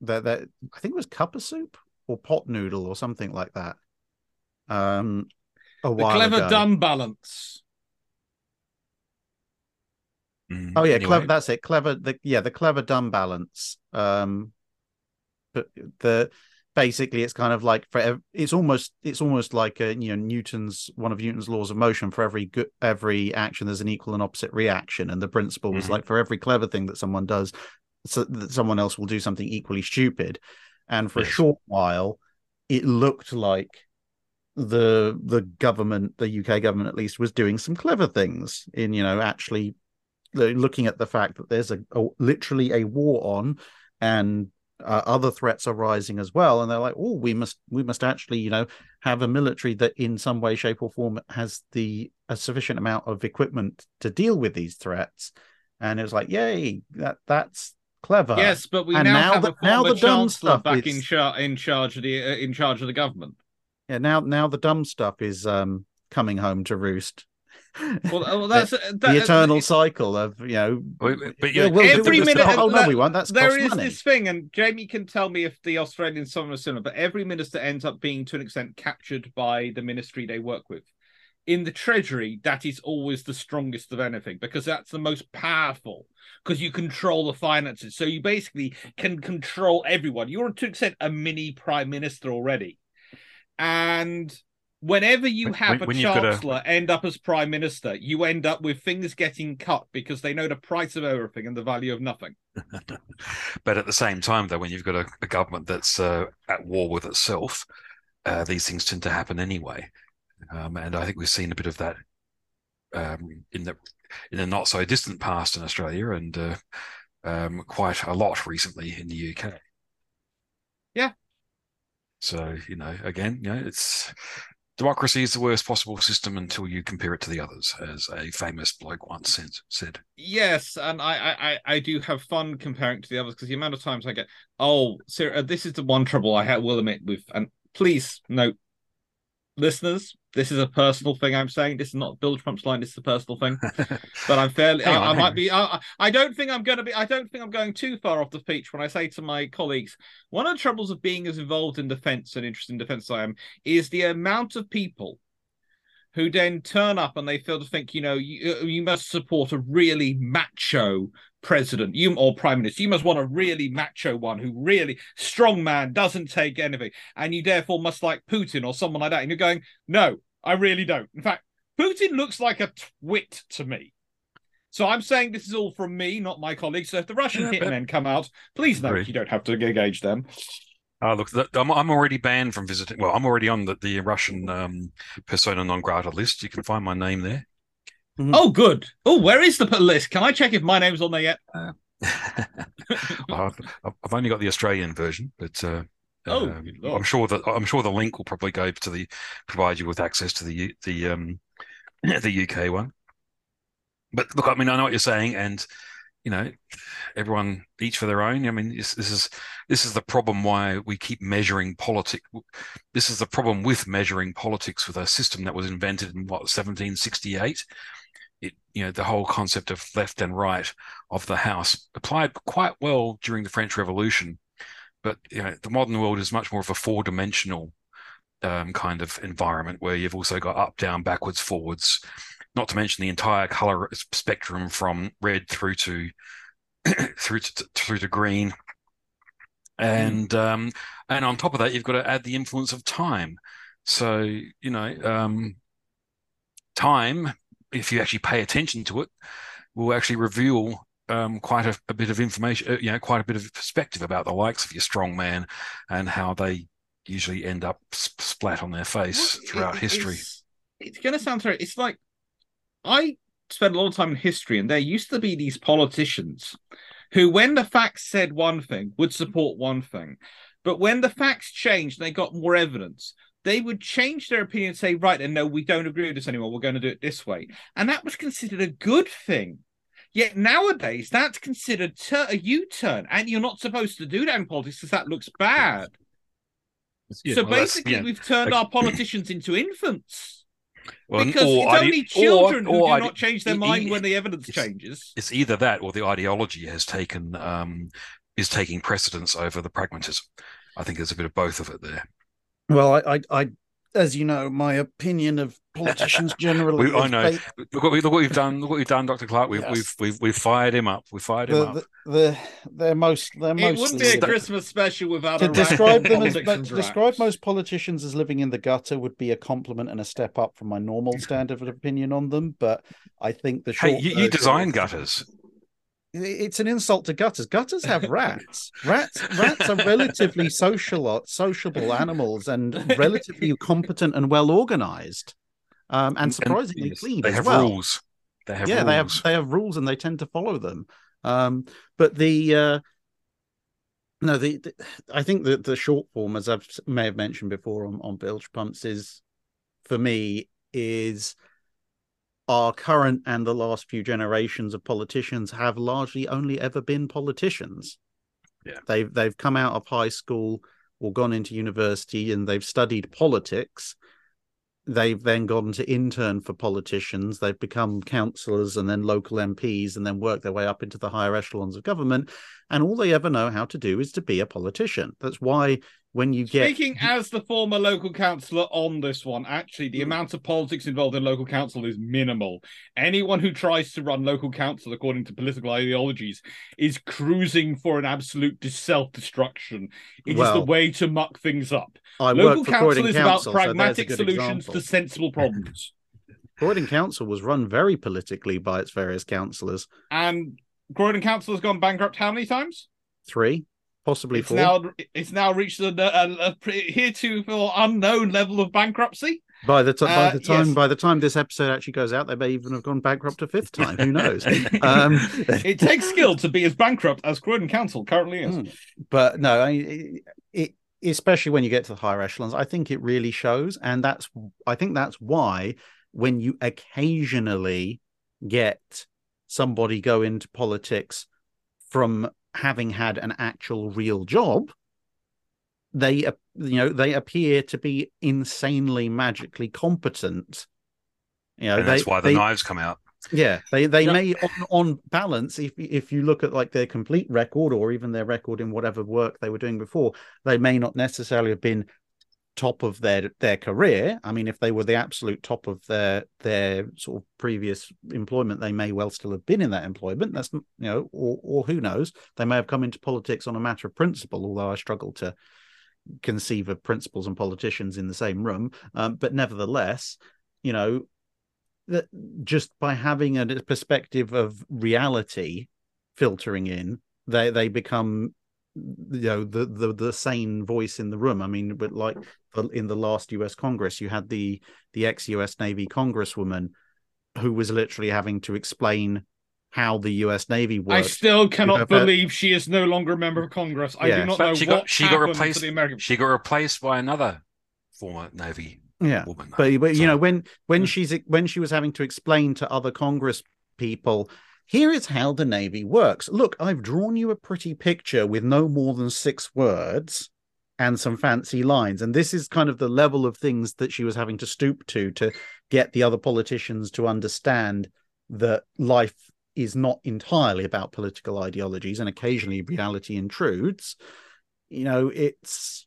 Speaker 3: that that i think it was cuppa soup or pot noodle or something like that um a
Speaker 2: The
Speaker 3: while
Speaker 2: clever
Speaker 3: ago.
Speaker 2: dumb balance.
Speaker 4: Mm,
Speaker 3: oh yeah
Speaker 4: anyway.
Speaker 3: clever that's it clever the yeah the clever dumb balance um but the basically it's kind of like for it's almost it's almost like a, you know newton's one of newton's laws of motion. For every good every action there's an equal and opposite reaction. And the principle was
Speaker 4: Mhm.
Speaker 3: like for every clever thing that someone does so that someone else will do something equally stupid. And for a short while it looked like the the government the uk government at least was doing some clever things in you know actually looking at the fact that there's a, a literally a war on and uh, other threats are rising as well and they're like oh we must we must actually you know have a military that in some way shape or form has the a sufficient amount of equipment to deal with these threats. And it was like yay that that's clever.
Speaker 2: Yes, but we
Speaker 3: and
Speaker 2: now,
Speaker 3: now
Speaker 2: have
Speaker 3: the-
Speaker 2: a
Speaker 3: now the dumb stuff
Speaker 2: back
Speaker 3: is-
Speaker 2: in, char- in charge of the uh, in charge of the government.
Speaker 3: yeah now now the dumb stuff is um coming home to roost
Speaker 2: Well, uh, well that's
Speaker 3: the,
Speaker 2: that,
Speaker 3: the uh, eternal cycle of you know.
Speaker 4: But, but
Speaker 3: yeah,
Speaker 4: yeah,
Speaker 3: we'll do
Speaker 2: every
Speaker 3: this-
Speaker 2: minute-
Speaker 3: Oh no, we won't. That's
Speaker 2: there
Speaker 3: cost
Speaker 2: is
Speaker 3: money.
Speaker 2: this thing, and Jamie can tell me if the Australian summer is similar, but every minister ends up being to an extent captured by the ministry they work with. In the Treasury, that is always the strongest of anything because that's the most powerful because you control the finances. So you basically can control everyone. You're to an extent a mini prime minister already. And whenever you have
Speaker 4: when-
Speaker 2: a
Speaker 4: when you've a-
Speaker 2: chancellor end up as prime minister, you end up with things getting cut because they know the price of everything and the value of nothing.
Speaker 4: but at the same time, though, when you've got a, a government that's uh, at war with itself, uh, these things tend to happen anyway. Um, and I think we've seen a bit of that um, in the in the not so distant past in Australia, and uh, um, quite a lot recently in the UK.
Speaker 2: Yeah.
Speaker 4: So you know, again, you know, it's democracy is the worst possible system until you compare it to the others, as a famous bloke once said.
Speaker 2: Yes, and I I I- do have fun comparing to the others because the amount of times I get, oh, sir, this is the one trouble I will admit with, and please note, listeners, this is a personal thing I'm saying. This is not Bilgepumps' line. This is a personal thing. But I'm fairly. I,
Speaker 4: on,
Speaker 2: I might
Speaker 4: on.
Speaker 2: be. I, I don't think I'm going to be. I don't think I'm going too far off the pitch when I say to my colleagues, one of the troubles of being as involved in defence and interested in defence as I am is the amount of people who then turn up and they feel to think, you know, you, you must support a really macho president, you or prime minister. You must want a really macho one who really strong man doesn't take anything, and you therefore must like Putin or someone like that. And you're going, no, I really don't. In fact, Putin looks like a twit to me. So I'm saying this is all from me, not my colleagues. So if the Russian hitmen come out, please
Speaker 4: Agree.
Speaker 2: you don't have to engage them.
Speaker 4: Oh, look, I'm, I'm already banned from visiting. Well, I'm already on the, the Russian um, persona non grata list. You can find my name there.
Speaker 2: Oh, good. Oh, where is the list? Can I check if my name's on there yet?
Speaker 4: I've, I've only got the Australian version, but uh,
Speaker 2: Oh,
Speaker 4: um. I'm sure that I'm sure the link will probably go to the provide you with access to the the um, the UK one. But look, I mean, I know what you're saying, and you know, everyone each for their own. I mean, this, this is this is the problem why we keep measuring politics. This is the problem with measuring politics with a system that was invented in what 1768. It, you know, the whole concept of left and right of the house applied quite well during the French Revolution, but you know, the modern world is much more of a four-dimensional um, kind of environment where you've also got up, down, backwards, forwards. Not to mention the entire color spectrum from red through to through to through to green, and um, and on top of that, you've got to add the influence of time. So you know, um, time, if you actually pay attention to it, will actually reveal um, quite a, a bit of information, uh, you know, quite a bit of perspective about the likes of your strong man and how they usually end up splat on their face
Speaker 2: Well,
Speaker 4: throughout
Speaker 2: it-
Speaker 4: history.
Speaker 2: It's, it's going to sound terrible. It's like I spent a lot of time in history, and there used to be these politicians who, when the facts said one thing, would support one thing. But when the facts changed and they got more evidence, they would change their opinion and say, right, and no, we don't agree with this anymore. We're going to do it this way. And that was considered a good thing. Yet nowadays, that's considered tur- a U turn. And you're not supposed to do that in politics because that looks bad.
Speaker 4: Yeah,
Speaker 2: so
Speaker 4: well,
Speaker 2: basically,
Speaker 4: yeah.
Speaker 2: we've turned
Speaker 4: like-
Speaker 2: our politicians into infants
Speaker 4: Well,
Speaker 2: because
Speaker 4: or
Speaker 2: it's only
Speaker 4: or-
Speaker 2: children
Speaker 4: or
Speaker 2: who do
Speaker 4: ide-
Speaker 2: not change their mind
Speaker 4: e-
Speaker 2: when the evidence
Speaker 4: it's-
Speaker 2: changes.
Speaker 4: it's either that or the ideology has taken um, is taking precedence over the pragmatism. I think there's a bit of both of it there.
Speaker 3: Well, I, I, I, as you know, my opinion of politicians generally.
Speaker 4: We- I know.
Speaker 3: ba-
Speaker 4: Look what, we, look what we've done. Look what we've done, Doctor Clarke. We've
Speaker 3: Yes.
Speaker 4: we've we've we've fired him up. We fired him
Speaker 3: The,
Speaker 4: up.
Speaker 3: the, the, they're most. They're
Speaker 2: It
Speaker 3: mostly.
Speaker 2: wouldn't be a Christmas special without
Speaker 3: to
Speaker 2: a
Speaker 3: describe them as but to describe most politicians as living in the gutter would be a compliment and a step up from my normal standard of opinion on them. But I think the short
Speaker 4: hey, you, you design gutters.
Speaker 3: It's an insult to gutters. Gutters have rats. Rats rats are relatively social sociable animals and relatively competent and well organized. Um, and surprisingly
Speaker 4: yes,
Speaker 3: clean
Speaker 4: They
Speaker 3: as
Speaker 4: have
Speaker 3: well.
Speaker 4: rules. They have
Speaker 3: yeah,
Speaker 4: rules.
Speaker 3: they have they have rules and they tend to follow them. Um, but the uh, no, the, the I think that the short form, as I may have mentioned before on on bilge pumps, is for me is our current and the last few generations of politicians have largely only ever been politicians.
Speaker 4: Yeah.
Speaker 3: they've they've come out of high school or gone into university and they've studied politics they've then gone to intern for politicians. They've become councillors and then local MPs and then worked their way up into the higher echelons of government. And all they ever know how to do is to be a politician. That's why when you get
Speaker 2: Speaking as the former local councillor on this one, actually, the
Speaker 3: Mm.
Speaker 2: amount of politics involved in local council is minimal. Anyone who tries to run local council according to political ideologies is cruising for an absolute self destruction. It is the way to muck things up.
Speaker 3: I
Speaker 2: local council is
Speaker 3: Council,
Speaker 2: about
Speaker 3: so
Speaker 2: pragmatic
Speaker 3: good
Speaker 2: solutions
Speaker 3: example.
Speaker 2: to sensible problems.
Speaker 3: Croydon Council was run very politically by its various councillors.
Speaker 2: and Croydon Council has gone bankrupt how many times?
Speaker 3: Three, possibly
Speaker 2: It's
Speaker 3: four.
Speaker 2: now it's now reached a, a, a pre- heretofore unknown level of bankruptcy.
Speaker 3: By the time, by
Speaker 2: Uh,
Speaker 3: the time,
Speaker 2: yes.
Speaker 3: by the time this episode actually goes out, they may even have gone bankrupt a fifth time. Who knows? um,
Speaker 2: It takes skill to be as bankrupt as Croydon Council currently is.
Speaker 3: Mm. but no, I, it, it especially when you get to the higher echelons, I think it really shows, and that's I think that's why when you occasionally get somebody go into politics from having had an actual real job, they you know they appear to be insanely magically competent. You know,
Speaker 4: and that's
Speaker 3: they-
Speaker 4: why the
Speaker 3: they-
Speaker 4: knives come out.
Speaker 3: yeah, they they
Speaker 2: Yep.
Speaker 3: may on, on balance, if if you look at like their complete record or even their record in whatever work they were doing before, they may not necessarily have been top of their their career. I mean, if they were the absolute top of their their sort of previous employment, they may well still have been in that employment. That's you know, or or who knows, they may have come into politics on a matter of principle. Although I struggle to conceive of principals and politicians in the same room, um, but nevertheless, you know, that just by having a perspective of reality filtering in, they they become you know the the the sane voice in the room. I mean, but like mm-hmm. in the last U.S. Congress, you had the the ex U.S. Navy Congresswoman who was literally having to explain how the U.S. Navy
Speaker 2: works.
Speaker 3: I
Speaker 2: still cannot
Speaker 3: have a-
Speaker 2: believe she is no longer a member of Congress. I
Speaker 3: Yeah.
Speaker 2: do not
Speaker 4: But
Speaker 2: know
Speaker 4: she
Speaker 2: what
Speaker 4: got- she got replaced-
Speaker 2: the American.
Speaker 4: She got replaced by another former Navy
Speaker 3: yeah,
Speaker 4: woman.
Speaker 3: but but you know when when
Speaker 2: Yeah.
Speaker 3: she's when she was having to explain to other congress people here is how the navy works. Look i've drawn you a pretty picture with no more than six words and some fancy lines. And this is kind of the level of things that she was having to stoop to to get the other politicians to understand that life is not entirely about political ideologies and occasionally reality intrudes. You know it's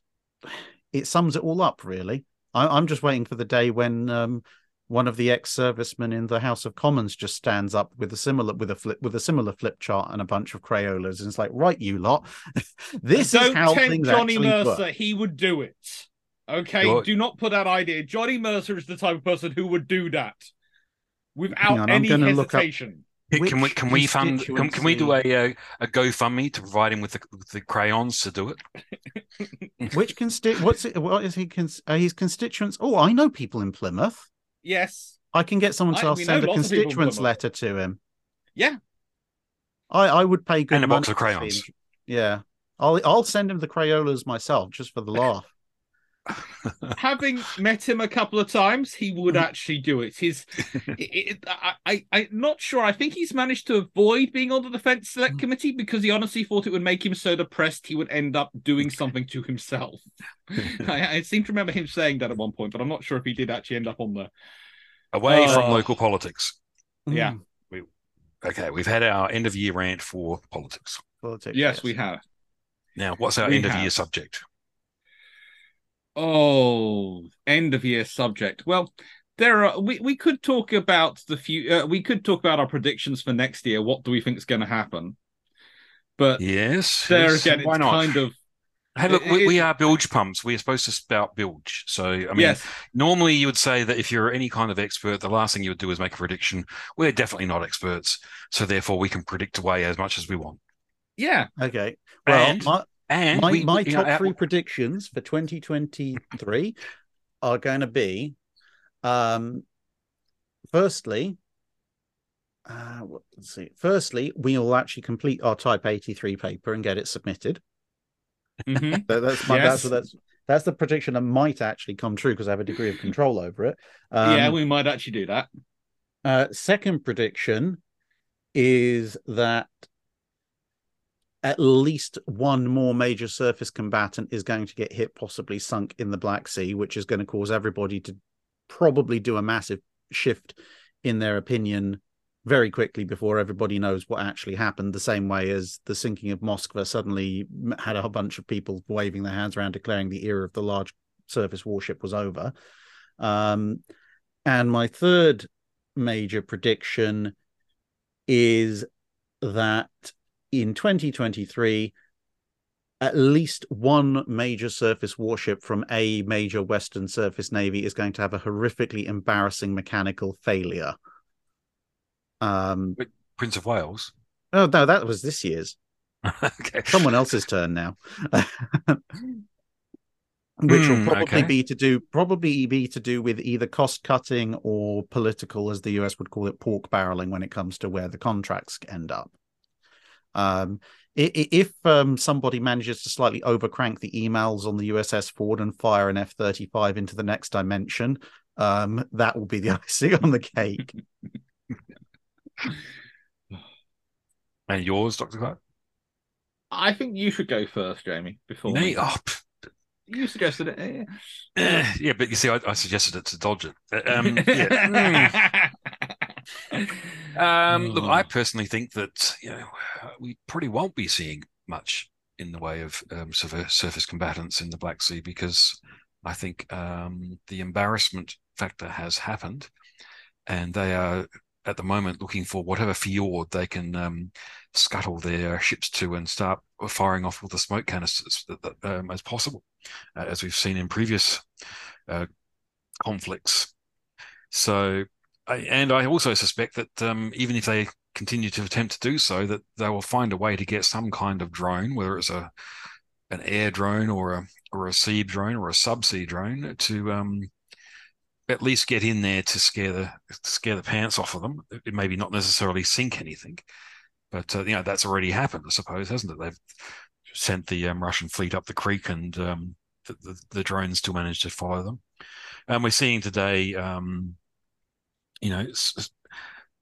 Speaker 3: it sums it all up really. I, I'm just waiting for the day when um, one of the ex-servicemen in the House of Commons just stands up with a similar with a flip with a similar flip chart and a bunch of Crayolas, and it's like, right, you lot, this
Speaker 2: Don't
Speaker 3: is how
Speaker 2: tempt
Speaker 3: things
Speaker 2: Johnny
Speaker 3: actually
Speaker 2: Mercer.
Speaker 3: work.
Speaker 2: He would do it. Okay,
Speaker 4: Well-
Speaker 2: do not put that idea. Johnny Mercer is the type of person who would do that without
Speaker 3: on, I'm
Speaker 2: any
Speaker 3: gonna look up-
Speaker 2: hesitation.
Speaker 4: Can, can we can we fund can, can we do a uh, a GoFundMe to provide him with the, with the crayons to do it?
Speaker 3: Which consti- what's it? What is he? Cons- are his constituents? Oh, I know people in Plymouth.
Speaker 2: Yes.
Speaker 3: I can get someone to
Speaker 2: I-
Speaker 3: send a
Speaker 2: know lots of people in
Speaker 3: constituents letter to him.
Speaker 2: Yeah.
Speaker 3: I I would pay good
Speaker 4: And a box of crayons.
Speaker 3: Yeah, I'll I'll send him the Crayolas myself just for the laugh.
Speaker 2: Having met him a couple of times, he would
Speaker 3: Mm-hmm.
Speaker 2: actually do it. His, it, it, I, I, I'm not sure. I think he's managed to avoid being on the defense select committee because he honestly thought it would make him so depressed he would end up doing something to himself. I, I seem to remember him saying that at one point, but I'm not sure if he did actually end up on there.
Speaker 4: Away from
Speaker 2: Oh.
Speaker 4: local politics.
Speaker 2: Yeah.
Speaker 3: Mm,
Speaker 4: Okay, we've had our end of year rant for politics.
Speaker 3: politics,
Speaker 2: Yes, we have.
Speaker 4: Now, what's our
Speaker 2: We
Speaker 4: end of year subject?
Speaker 2: Oh, end of year subject. Well, there are we, we could talk about the few uh, we could talk about our predictions for next year. What do we think is going to happen? But
Speaker 4: Yes.
Speaker 2: there
Speaker 4: yes,
Speaker 2: again,
Speaker 4: why
Speaker 2: it's
Speaker 4: not?
Speaker 2: kind of
Speaker 4: Hey, look,
Speaker 2: it-
Speaker 4: we, we are bilge pumps. We're supposed to spout bilge. So, I mean,
Speaker 2: yes,
Speaker 4: normally you would say that if you're any kind of expert, the last thing you would do is make a prediction. We're definitely not experts. So, therefore, we can predict away as much as we want.
Speaker 2: yeah.
Speaker 3: Okay. Well,
Speaker 4: And-
Speaker 3: my,
Speaker 4: And
Speaker 3: my,
Speaker 4: we,
Speaker 3: my
Speaker 4: you know,
Speaker 3: top
Speaker 4: our-
Speaker 3: three predictions for 2023 are going to be um firstly uh let's see firstly we will actually complete our type 83 paper and get it submitted
Speaker 2: mhm.
Speaker 3: That- that's my
Speaker 2: Yes.
Speaker 3: that's that's that's the prediction that might actually come true because i have a degree of control over it um,
Speaker 2: yeah, we might actually do that.
Speaker 3: uh, second prediction is that at least one more major surface combatant is going to get hit, possibly sunk in the Black Sea, which is going to cause everybody to probably do a massive shift in their opinion very quickly before everybody knows what actually happened. The same way as the sinking of Moskva suddenly had a bunch of people waving their hands around, declaring the era of the large surface warship was over. Um, and my third major prediction is that in 2023, at least one major surface warship from a major Western surface navy is going to have a horrifically embarrassing mechanical failure. Um,
Speaker 4: Prince of Wales.
Speaker 3: Oh no, that was this year's.
Speaker 4: okay.
Speaker 3: Someone else's turn now. Which will
Speaker 4: Hmm,
Speaker 3: probably
Speaker 4: okay.
Speaker 3: be to do probably be to do with either cost cutting or political, as the US would call it, pork barreling when it comes to where the contracts end up. Um, i- i- if um, somebody manages to slightly overcrank the EMALS on the USS Ford and fire an F thirty five into the next dimension, um, that will be the icing on the cake.
Speaker 4: And yours, Dr. Clarke?
Speaker 2: I think you should go first, Jamie. Before
Speaker 4: Me?
Speaker 2: me.
Speaker 4: Oh,
Speaker 2: you suggested it. eh?
Speaker 4: eh, yeah, but you see, I, I suggested it to dodge it. Uh, Um, yeah. Hmm. Um, look, I personally think that you know we probably won't be seeing much in the way of um, surface, combatants in the Black Sea because I think um, the embarrassment factor has happened, and they are at the moment looking for whatever fjord they can um, scuttle their ships to and start firing off all the smoke canisters um, as possible, uh, as we've seen in previous uh, conflicts. So And I also suspect that um, even if they continue to attempt to do so, that they will find a way to get some kind of drone, whether it's a an air drone or a or a sea drone or a subsea drone, to um, at least get in there to scare the scare the pants off of them. It maybe not necessarily sink anything, but uh, you know that's already happened, I suppose, hasn't it? They've sent the um, Russian fleet up the creek, and um, the, the, the drones still managed to follow them. And we're seeing today. Um, you know,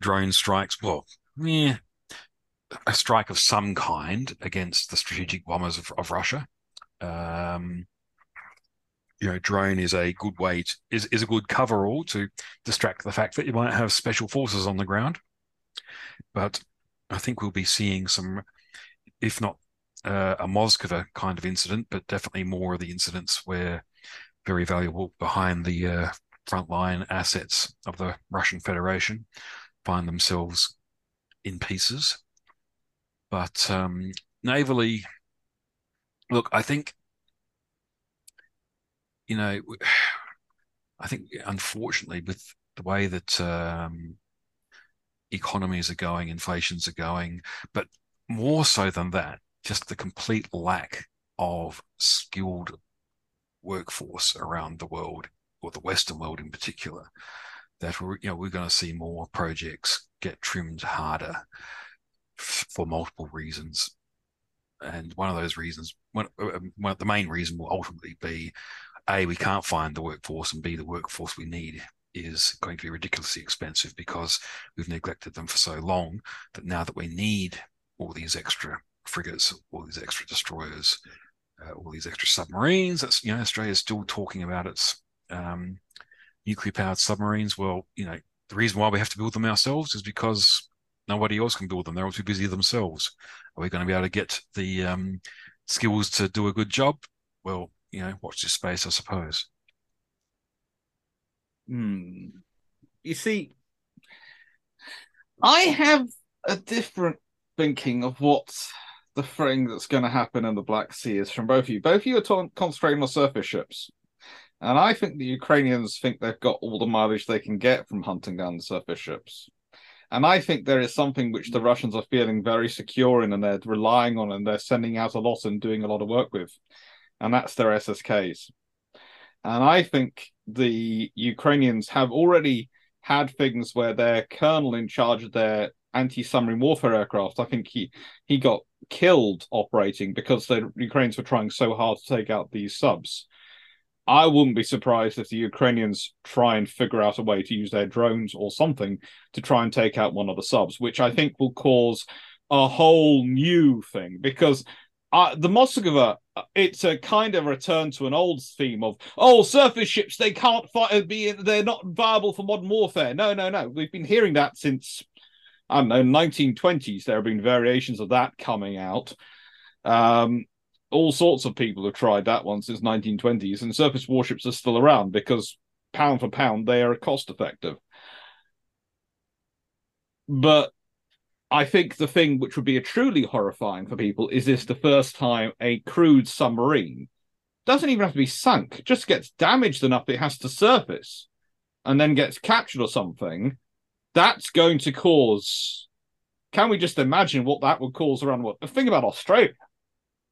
Speaker 4: drone strikes. Well, yeah, a strike of some kind against the strategic bombers of, of Russia. Um, you know, drone is a good way to, is is a good coverall to distract the fact that you might have special forces on the ground. But I think we'll be seeing some, if not uh, a Moskva kind of incident, but definitely more of the incidents where very valuable behind the uh, frontline assets of the Russian Federation find themselves in pieces. But um, navally, look, I think, you know, I think unfortunately with the way that um, economies are going, inflations are going, but more so than that, just the complete lack of skilled workforce around the world or the Western world in particular, that we're you know we're going to see more projects get trimmed harder f- for multiple reasons, and one of those reasons, one, uh, one the main reason will ultimately be, a we can't find the workforce, and b the workforce we need is going to be ridiculously expensive because we've neglected them for so long that now that we need all these extra frigates, all these extra destroyers, uh, all these extra submarines. That's you know Australia's still talking about its um, nuclear powered submarines. Well, you know the reason why we have to build them ourselves is because nobody else can build them. They're all too busy themselves. Are we going to be able to get the um, skills to do a good job? Well, you know, watch this space, I suppose.
Speaker 2: Hmm. You see, I have a different thinking of what the thing that's going to happen in the Black Sea is from both of you. Both of you are ta- concentrating on surface ships. And I think the Ukrainians think they've got all the mileage they can get from hunting down the surface ships. And I think there is something which the Russians are feeling very secure in and they're relying on and they're sending out a lot and doing a lot of work with. And that's their SSKs. And I think the Ukrainians have already had things where their colonel in charge of their anti-submarine warfare aircraft, I think he he got killed operating because the Ukrainians were trying so hard to take out these subs. I wouldn't be surprised if the Ukrainians try and figure out a way to use their drones or something to try and take out one of the subs, which I think will cause a whole new thing because uh, the Moskva it's a kind of return to an old theme of oh surface ships they can't fight be they're not viable for modern warfare. No no no. We've been hearing that since i don't know 1920s there have been variations of that coming out. Um all sorts of people have tried that one since 1920s and surface warships are still around because pound for pound they are cost effective but I think the thing which would be a truly horrifying for people is this the first time a crewed submarine doesn't even have to be sunk, just gets damaged enough it has to surface and then gets captured or something. That's going to cause. Can we just imagine what that would cause around what? Think about Australia.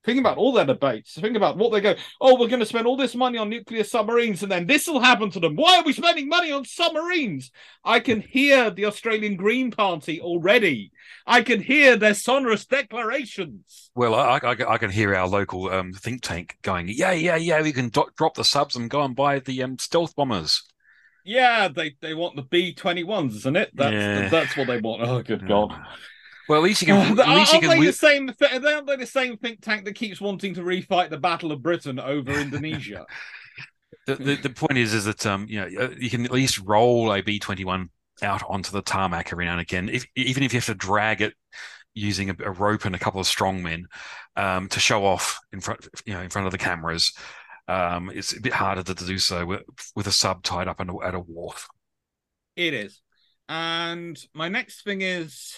Speaker 2: Think about all their debates. Think about what they go, oh, we're going to spend all this money on nuclear submarines and then this will happen to them. Why are we spending money on submarines? I can hear the Australian Green Party already. I can hear their sonorous declarations.
Speaker 4: Well, I, I, I can hear our local um, think tank going, yeah, yeah, yeah, we can do- drop the subs and go and buy the um, stealth bombers.
Speaker 2: Yeah, they, they want the B 21s, isn't it? That's,
Speaker 4: Yeah.
Speaker 2: that's what they want. Oh, good God.
Speaker 4: Well, at least you can. At least you can
Speaker 2: they
Speaker 4: wi-
Speaker 2: the same? Aren't they the same think tank that keeps wanting to refight the Battle of Britain over Indonesia?
Speaker 4: the, the, the point is, is that um, you know, uh, you can at least roll a B twenty one out onto the tarmac every now and again, if, even if you have to drag it using a, a rope and a couple of strong men um, to show off in front, you know, in front of the cameras. Um, it's a bit harder to do so with, with a sub tied up a, at a wharf.
Speaker 2: It is. And my next thing is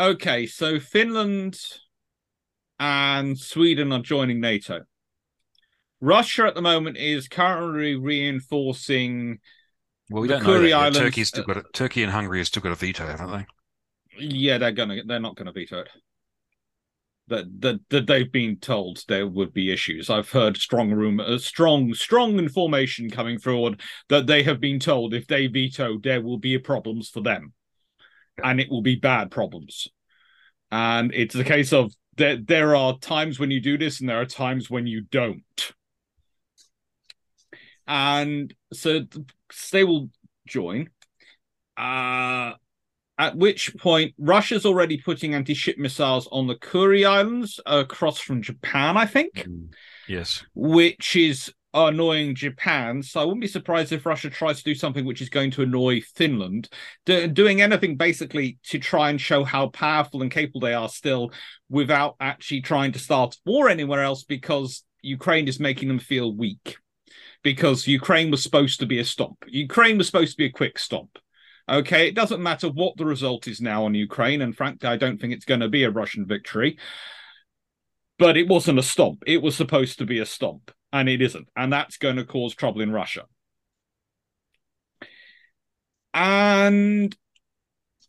Speaker 2: okay, so Finland and Sweden are joining NATO. Russia at the moment is currently reinforcing.
Speaker 4: Well, we
Speaker 2: The
Speaker 4: don't know. That.
Speaker 2: Islands-
Speaker 4: Turkey's still got a, uh, Turkey and Hungary have still got a veto, haven't they?
Speaker 2: Yeah, they're gonna. They're not gonna veto it. That that that they've been told there would be issues. I've heard strong rumor, uh, strong strong information coming forward that they have been told if they veto, there will be problems for them, and it will be bad problems. And it's a case of there there are times when you do this, and there are times when you don't. And so they will join. Uh at which point Russia's already putting anti-ship missiles on the Kuril Islands across from Japan, I think,
Speaker 4: Yes.
Speaker 2: which is annoying Japan. So I wouldn't be surprised if Russia tries to do something which is going to annoy Finland, do- doing anything basically to try and show how powerful and capable they are still, without actually trying to start war anywhere else, because Ukraine is making them feel weak. Because Ukraine was supposed to be a stomp. Ukraine was supposed to be a quick stomp. Okay, it doesn't matter what the result is now on Ukraine, and frankly, I don't think it's going to be a Russian victory. But it wasn't a stomp. It was supposed to be a stomp, and it isn't. And that's going to cause trouble in Russia. And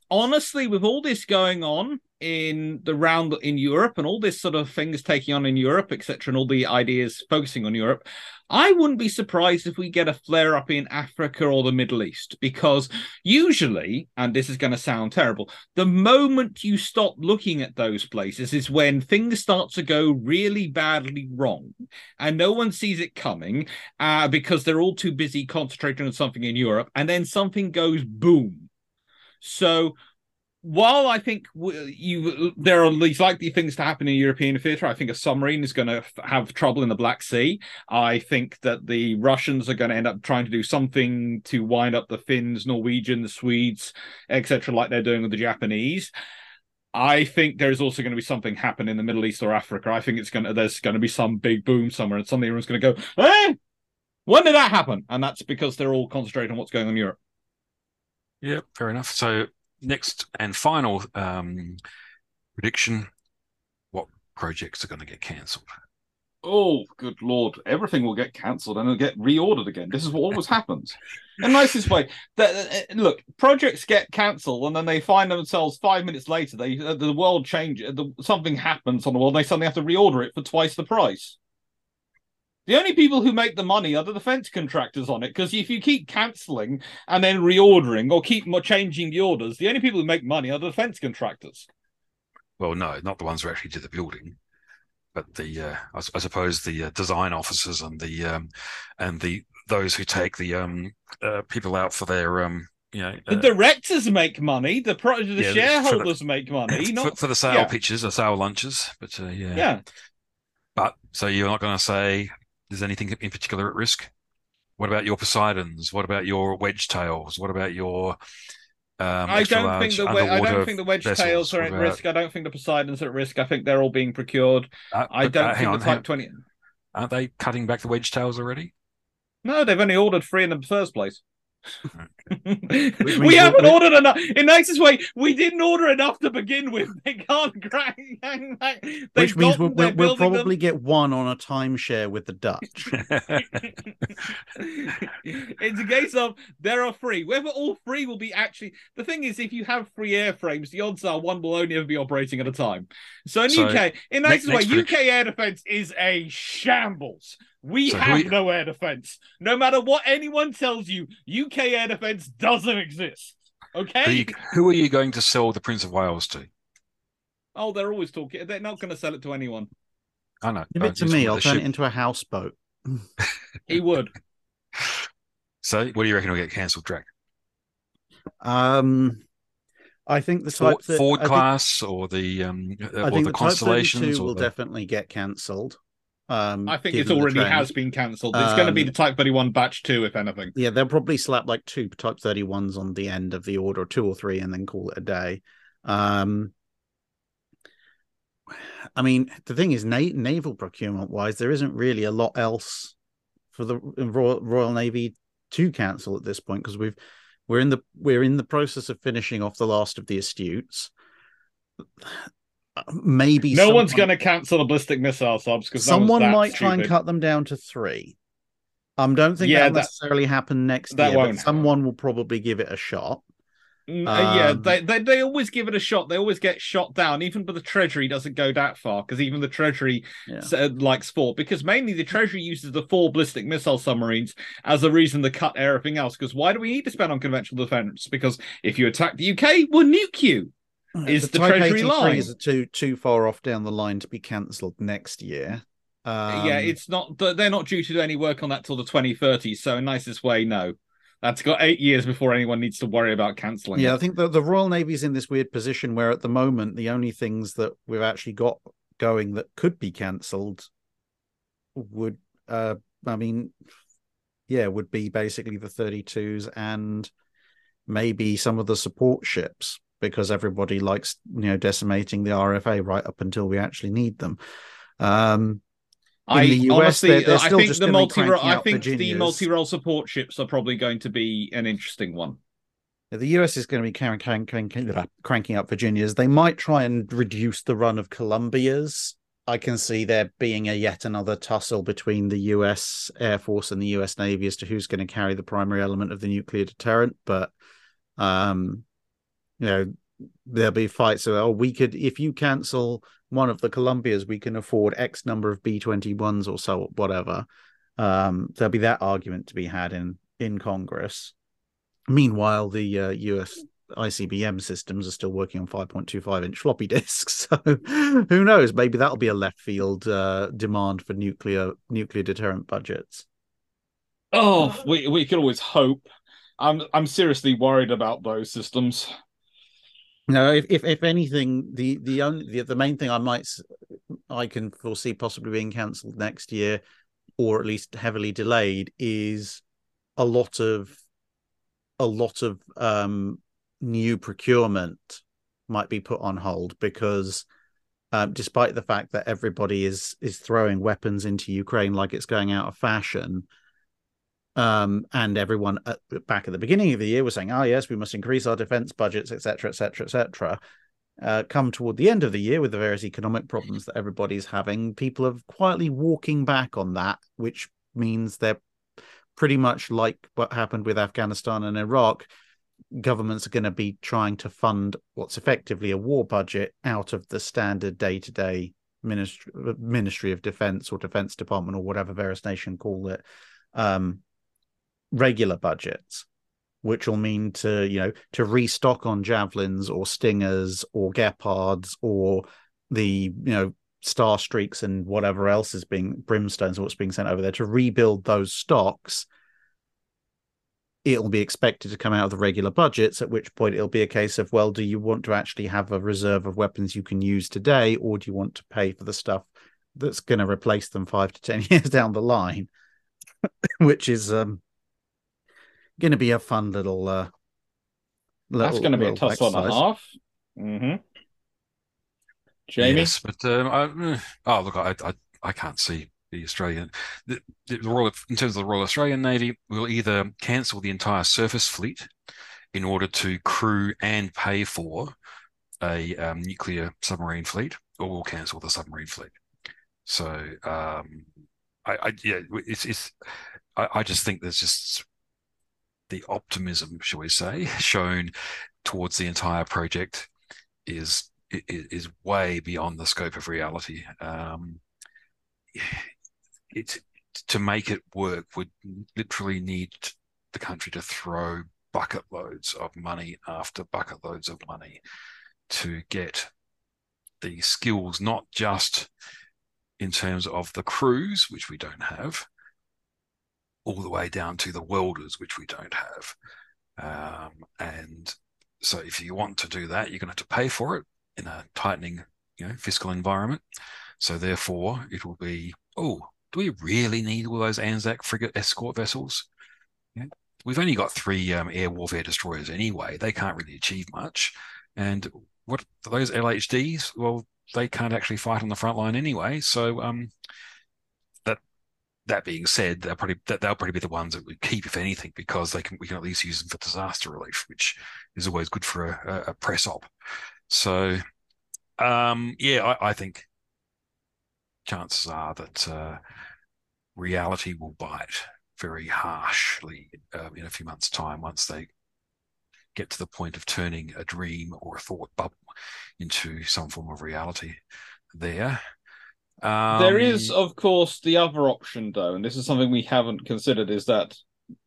Speaker 2: honestly, with all this going on in the round in Europe and all this sort of things taking on in Europe, etc., and all the ideas focusing on Europe, I wouldn't be surprised if we get a flare up in Africa or the Middle East because usually, and this is going to sound terrible, the moment you stop looking at those places is when things start to go really badly wrong and no one sees it coming uh, because they're all too busy concentrating on something in Europe and then something goes boom. So while I think you there are these likely things to happen in European theatre, I think a submarine is going to have trouble in the Black Sea. I think that the Russians are going to end up trying to do something to wind up the Finns, Norwegians, Swedes, etc., like they're doing with the Japanese. I think there's also going to be something happen in the Middle East or Africa. I think it's going to there's going to be some big boom somewhere, and suddenly everyone's going to go, "Hey, when did that happen?" And that's because they're all concentrating on what's going on in Europe.
Speaker 4: Yeah, fair enough. So next and final um, prediction: what projects are going to get cancelled?
Speaker 2: Oh, good lord! Everything will get cancelled and it'll get reordered again. This is what always happens. The nicest way. That look, projects get cancelled and then they find themselves five minutes later. They the world changes. The, something happens on the world. And they suddenly have to reorder it for twice the price. The only people who make the money are the defense contractors on it. Because if you keep cancelling and then reordering or keep changing the orders, the only people who make money are the defense contractors.
Speaker 4: Well, no, not the ones who actually do the building, but the uh, I, I suppose the uh, design officers and the um, and the those who take the um, uh, people out for their um, you know,
Speaker 2: The
Speaker 4: uh,
Speaker 2: directors make money. The pro- the
Speaker 4: Yeah, for the-
Speaker 2: shareholders make money.
Speaker 4: for,
Speaker 2: Not
Speaker 4: for the sale
Speaker 2: yeah.
Speaker 4: pitches or sale lunches. But uh, yeah.
Speaker 2: yeah.
Speaker 4: But so you're not going to say there's anything in particular at risk? What about your Poseidons? What about your Wedgetails? What about your um,
Speaker 2: I don't think
Speaker 4: large
Speaker 2: the we- I don't think the wedge
Speaker 4: vessels?
Speaker 2: tails are at
Speaker 4: about-
Speaker 2: risk. I don't think the Poseidons are at risk. I think they're all being procured.
Speaker 4: Uh,
Speaker 2: I don't
Speaker 4: uh,
Speaker 2: think
Speaker 4: on,
Speaker 2: the Type Twenty.
Speaker 4: Aren't they cutting back the Wedgetails already?
Speaker 2: No, they've only ordered three in the first place.
Speaker 3: means
Speaker 2: we haven't
Speaker 3: we-
Speaker 2: ordered enough. In nicest way, we didn't order enough to begin with. They can't crack.
Speaker 3: Which means we'll, we'll, we'll
Speaker 2: building them.
Speaker 3: probably get one on a timeshare with the Dutch.
Speaker 2: it's a case of there are three. Whether all three will be actually the thing is, if you have three airframes, the odds are one will only ever be operating at a time. So in
Speaker 4: So,
Speaker 2: UK, in
Speaker 4: next-
Speaker 2: nicest way,
Speaker 4: next
Speaker 2: UK air defense is a shambles. We
Speaker 4: So
Speaker 2: have
Speaker 4: are you-
Speaker 2: no air defense. No matter what anyone tells you, UK air defense doesn't exist. Okay.
Speaker 4: who, you- who are you going to sell the Prince of Wales to?
Speaker 2: Oh, they're always talking. They're not going to sell it to anyone.
Speaker 4: I know.
Speaker 3: Give
Speaker 4: uh,
Speaker 3: it to me. I'll turn
Speaker 4: ship.
Speaker 3: it into a houseboat.
Speaker 2: He would.
Speaker 4: So, what do you reckon will get cancelled, Drac?
Speaker 3: Um, I think the
Speaker 4: Ford,
Speaker 3: type that,
Speaker 4: Ford
Speaker 3: I think-
Speaker 4: class or the um uh,
Speaker 3: I
Speaker 4: or
Speaker 3: think
Speaker 4: the
Speaker 3: the Type
Speaker 4: constellations
Speaker 3: 32
Speaker 4: or
Speaker 3: will
Speaker 4: the...
Speaker 3: definitely get cancelled. Um,
Speaker 2: I think
Speaker 3: it
Speaker 2: already has been cancelled. It's going to be
Speaker 3: Um,
Speaker 2: the Type 31 batch two, if anything.
Speaker 3: Yeah, they'll probably slap like two Type 31s on the end of the order, two or three, and then call it a day. Um, I mean, the thing is, na- naval procurement wise, there isn't really a lot else for the Royal, Royal Navy to cancel at this point because we've we're in the we're in the process of finishing off the last of the astutes. Maybe
Speaker 2: No one's going to cancel the ballistic missile subs because
Speaker 3: someone might try and cut them down to three. I um, don't think
Speaker 2: Yeah,
Speaker 3: that'll
Speaker 2: that-
Speaker 3: necessarily happen next
Speaker 2: that
Speaker 3: year,
Speaker 2: won't
Speaker 3: but someone will probably give it a shot.
Speaker 2: Mm, uh, yeah,
Speaker 3: Um,
Speaker 2: they, they they always give it a shot. They always get shot down. Even but the Treasury doesn't go that far because even the Treasury
Speaker 3: Yeah.
Speaker 2: s- likes four because mainly the Treasury uses the four ballistic missile submarines as a reason to cut everything else. Because why do we need to spend on conventional defense? Because if you attack the UK, we'll nuke you. Is the
Speaker 3: Type
Speaker 2: Treasury line.
Speaker 3: is too too far off down the line to be cancelled next year. Um,
Speaker 2: yeah, it's not. They're not due to do any work on that till the 2030s. So, in nicest way, no. That's got eight years before anyone needs to worry about cancelling.
Speaker 3: yeah.
Speaker 2: it.
Speaker 3: I think the the Royal Navy's in this weird position where at the moment the only things that we've actually got going that could be cancelled would, uh, I mean, yeah, would be basically the 32s and maybe some of the support ships because everybody likes you know decimating the RFA right up until we actually need them. Um, in
Speaker 2: I
Speaker 3: the US,
Speaker 2: honestly,
Speaker 3: they're- they're
Speaker 2: I think
Speaker 3: just
Speaker 2: the multi. I think the
Speaker 3: Virginias.
Speaker 2: multi-role support ships are probably going to be an interesting one.
Speaker 3: The US is going to be crank, crank, crank, cranking up Virginias. They might try and reduce the run of Columbias. I can see there being a yet another tussle between the US Air Force and the US Navy as to who's going to carry the primary element of the nuclear deterrent. But, um, you know, there'll be fights. Oh, we could, if you cancel one of the Columbias, we can afford X number of B 21s or so, whatever. Um, there'll be that argument to be had in in Congress. Meanwhile, the uh, US ICBM systems are still working on 5.25 inch floppy disks. So who knows? Maybe that'll be a left field uh, demand for nuclear nuclear deterrent budgets.
Speaker 2: Oh, we we could always hope. I'm I'm seriously worried about those systems.
Speaker 3: No, if, if if anything, the the only the, the main thing I might I can foresee possibly being cancelled next year, or at least heavily delayed, is a lot of a lot of um new procurement might be put on hold because um, despite the fact that everybody is is throwing weapons into Ukraine like it's going out of fashion, um, and everyone at, back at the beginning of the year was saying, "Oh yes, we must increase our defense budgets, etc., etc., etc." Come toward the end of the year with the various economic problems that everybody's having, people are quietly walking back on that, which means they're pretty much like what happened with Afghanistan and Iraq. Governments are going to be trying to fund what's effectively a war budget out of the standard day-to-day ministry Ministry of Defense or Defense Department or whatever various nation call it. Um, regular budgets, which will mean to you know to restock on javelins or stingers or Gepards or the you know Starstreaks and whatever else is being brimstones or what's being sent over there to rebuild those stocks it'll be expected to come out of the regular budgets, at which point it'll be a case of, well, do you want to actually have a reserve of weapons you can use today, or do you want to pay for the stuff that's going to replace them five to 10 years down the line? which is um, going to be a fun little. Uh,
Speaker 2: That's going to be a tussle and a half. Mm-hmm. Jamie?
Speaker 4: Yes, but um, I, oh look, I, I I can't see the Australian the, the Royal in terms of the Royal Australian Navy will either cancel the entire surface fleet in order to crew and pay for a um, nuclear submarine fleet, or will cancel the submarine fleet. So um, I, I, yeah, it's it's I, I just think there's just the optimism, shall we say, shown towards the entire project is is, way beyond the scope of reality. Um, it to make it work would literally need the country to throw bucket loads of money after bucket loads of money to get the skills, not just in terms of the crews, which we don't have, all the way down to the welders, which we don't have. Um, and so, if you want to do that, you're going to have to pay for it in a tightening, you know, fiscal environment. So, therefore, it will be, oh, do we really need all those Anzac frigate escort vessels? Yeah. We've only got three um, air warfare destroyers anyway. They can't really achieve much. And what those LHDs? Well, they can't actually fight on the front line anyway. So, um, that being said, they'll probably they'll probably be the ones that we keep, if anything, because they can we can at least use them for disaster relief, which is always good for a, a press op. So, um, yeah, I, I, think chances are that uh, reality will bite very harshly uh, in a few months' time once they get to the point of turning a dream or a thought bubble into some form of reality there.
Speaker 2: Um, there is, of course, the other option, though, and this is something we haven't considered, is that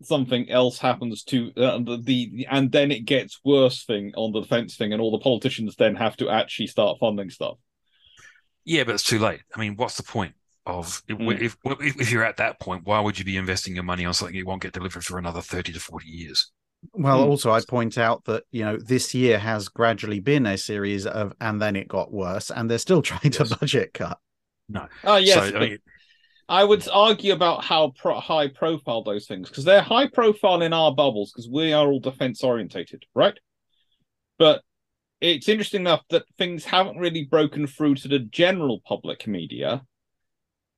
Speaker 2: something else happens to uh, the, the and then it gets worse thing on the defense thing, and all the politicians then have to actually start funding stuff.
Speaker 4: Yeah, but it's too late. I mean, what's the point of mm. if, if if you're at that point? Why would you be investing your money on something you won't get delivered for another thirty to forty years?
Speaker 3: Well, mm. also, I'd point out that you know this year has gradually been a series of, and then it got worse, and they're still trying yes. to budget cut.
Speaker 4: No.
Speaker 2: Oh yes. So, I, mean, I, would argue about how pro- high profile those things because they're high profile in our bubbles because we are all defense orientated, right? But it's interesting enough that things haven't really broken through to the general public media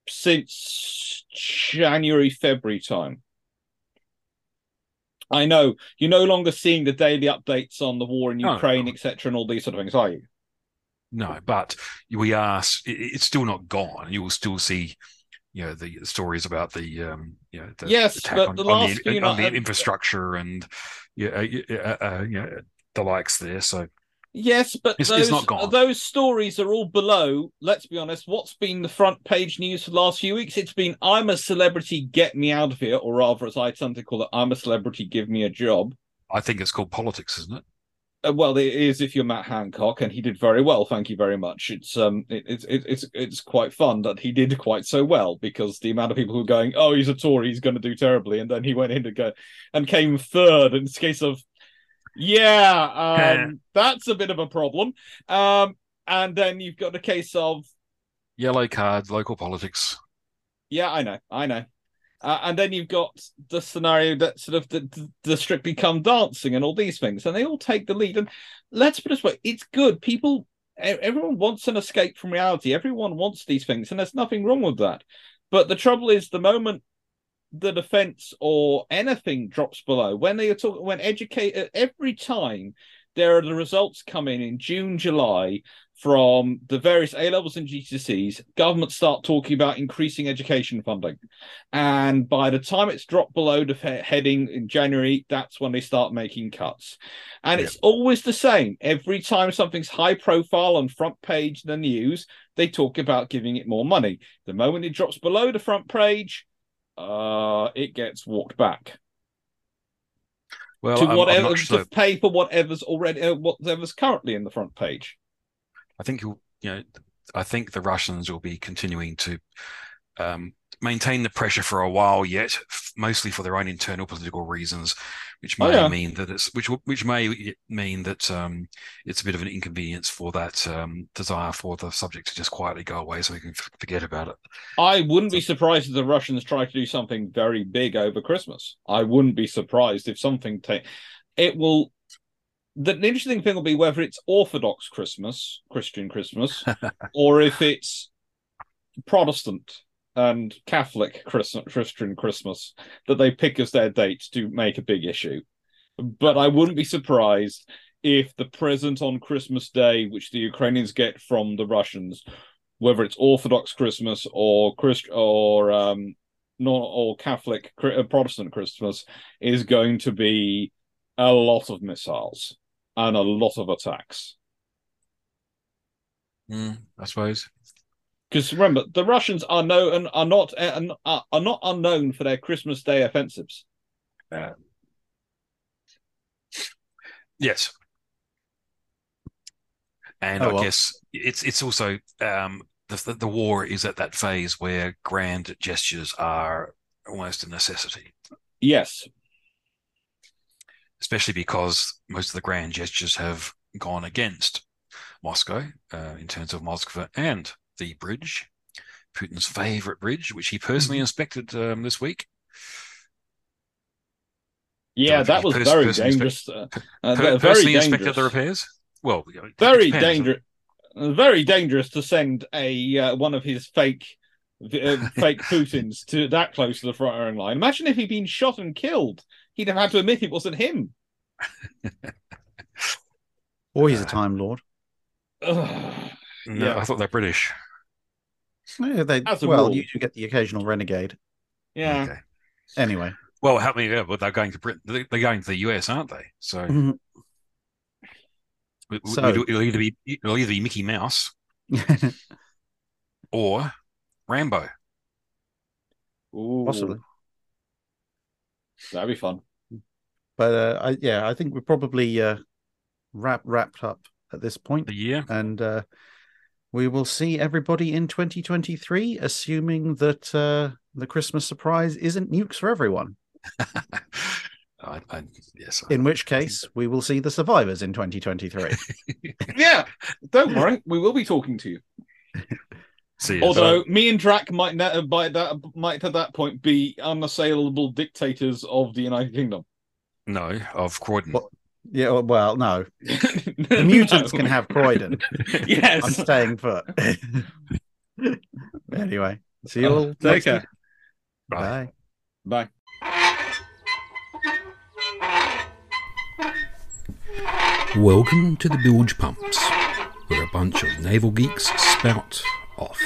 Speaker 2: since January, February time. I know you're no longer seeing the daily updates on the war in Ukraine, no. etc., and all these sort of things, are you?
Speaker 4: No, but we are. It's still not gone. You will still see, you know, the stories about the, um, you know, the
Speaker 2: yes, but on, the last
Speaker 4: on the, on the infrastructure and yeah, uh, uh, uh, you know, the likes there. So
Speaker 2: Yes, but it's, those, it's not gone. those stories are all below. Let's be honest. What's been the front page news for the last few weeks? It's been "I'm a celebrity, get me out of here," or rather, as I something call it, "I'm a celebrity, give me a job."
Speaker 4: I think it's called politics, isn't it?
Speaker 2: Uh, well, it is if you're Matt Hancock, and he did very well. Thank you very much. It's um, it, it's it, it's it's quite fun that he did quite so well because the amount of people who are going, "Oh, he's a Tory, he's going to do terribly," and then he went in to go and came third. And it's a case of yeah, um, that's a bit of a problem. Um, and then you've got the case of
Speaker 4: yellow cards, local politics.
Speaker 2: Yeah, I know, I know. Uh, and then you've got the scenario that sort of the, the strictly come dancing and all these things, and they all take the lead. And let's put it this way: it's good. People, everyone wants an escape from reality. Everyone wants these things, and there's nothing wrong with that. But the trouble is, the moment the defense or anything drops below when they are talking when educate uh, every time there are the results coming in June, July from the various A levels and GCSEs, governments start talking about increasing education funding. And by the time it's dropped below the heading in January, that's when they start making cuts. And yeah. it's always the same. Every time something's high profile on front page in the news, they talk about giving it more money. The moment it drops below the front page, uh, it gets walked back.
Speaker 4: Well,
Speaker 2: to whatever to sure. pay for whatever's already uh, whatever's currently in the front page.
Speaker 4: I think you you know I think the Russians will be continuing to um, maintain the pressure for a while yet mostly for their own internal political reasons, which
Speaker 2: Oh,
Speaker 4: may
Speaker 2: yeah.
Speaker 4: mean that it's which which may mean that um, it's a bit of an inconvenience for that um, desire for the subject to just quietly go away, so we can f- forget about it.
Speaker 2: I wouldn't be surprised if the Russians try to do something very big over Christmas. I wouldn't be surprised if something take it will. The, interesting thing will be whether it's Orthodox Christmas, Christian Christmas, or if it's Protestant and Catholic Christmas, Christian Christmas that they pick as their date to make a big issue. But I wouldn't be surprised if the present on Christmas Day, which the Ukrainians get from the Russians, whether it's Orthodox Christmas or Christ or um, non or Catholic Protestant Christmas, is going to be a lot of missiles and a lot of attacks.
Speaker 4: Mm, I suppose.
Speaker 2: Because remember, the Russians are no and are not uh, are, are not unknown for their Christmas Day offensives.
Speaker 4: Yes. And
Speaker 3: Oh,
Speaker 4: I
Speaker 3: well.
Speaker 4: guess it's it's also um, the, the the war is at that phase where grand gestures are almost a necessity,
Speaker 2: Yes,
Speaker 4: especially because most of the grand gestures have gone against Moscow uh, in terms of Moskva and the bridge, Putin's favorite bridge, which he personally inspected um, this week.
Speaker 2: yeah, that was
Speaker 4: pers-
Speaker 2: very dangerous. Uh, uh,
Speaker 4: Per-
Speaker 2: very
Speaker 4: personally inspected
Speaker 2: dangerous.
Speaker 4: the repairs. Well, you know, it
Speaker 2: very
Speaker 4: depends.
Speaker 2: dangerous. Very dangerous to send a uh, one of his fake uh, fake Putins to that close to the firing line. Imagine if he'd been shot and killed. He'd have had to admit it wasn't him.
Speaker 3: Or he's a
Speaker 4: Uh,
Speaker 3: Time Lord.
Speaker 2: Ugh.
Speaker 4: No,
Speaker 2: Yeah.
Speaker 4: I thought they're British.
Speaker 3: Yeah, they,
Speaker 2: As
Speaker 3: well,
Speaker 2: rule.
Speaker 3: you do get the occasional renegade.
Speaker 2: Yeah.
Speaker 4: Okay.
Speaker 3: Anyway,
Speaker 4: Well, help me. Yeah, but they're going to Britain. They- They're going to the US, aren't they? So,
Speaker 3: Mm-hmm.
Speaker 4: it-
Speaker 3: So-
Speaker 4: it'll, it'll either be it'll either be Mickey Mouse or Rambo.
Speaker 2: Ooh,
Speaker 3: possibly.
Speaker 2: That'd be fun.
Speaker 3: But uh, I, yeah, I think we're probably uh, wrap, wrapped up at this point,
Speaker 4: The year.
Speaker 3: and uh, we will see everybody in 2023, assuming that uh, the Christmas surprise isn't nukes for everyone.
Speaker 4: I, I, yes.
Speaker 3: In which case, we will see the survivors in 2023.
Speaker 2: Yeah, don't worry, we will be talking to you.
Speaker 4: see. you.
Speaker 2: Although me and Drac might na- by that might at that point be unassailable dictators of the United Kingdom.
Speaker 4: No, of Croydon.
Speaker 3: What? yeah, well, well, no, the mutants can have Croydon. yes. I'm
Speaker 2: yes.
Speaker 3: staying put. anyway, see you
Speaker 2: Oh,
Speaker 3: all.
Speaker 2: take care.
Speaker 3: week.
Speaker 4: Bye.
Speaker 3: Bye.
Speaker 2: Bye.
Speaker 1: Welcome to the Bilgepumps, where a bunch of naval geeks spout off.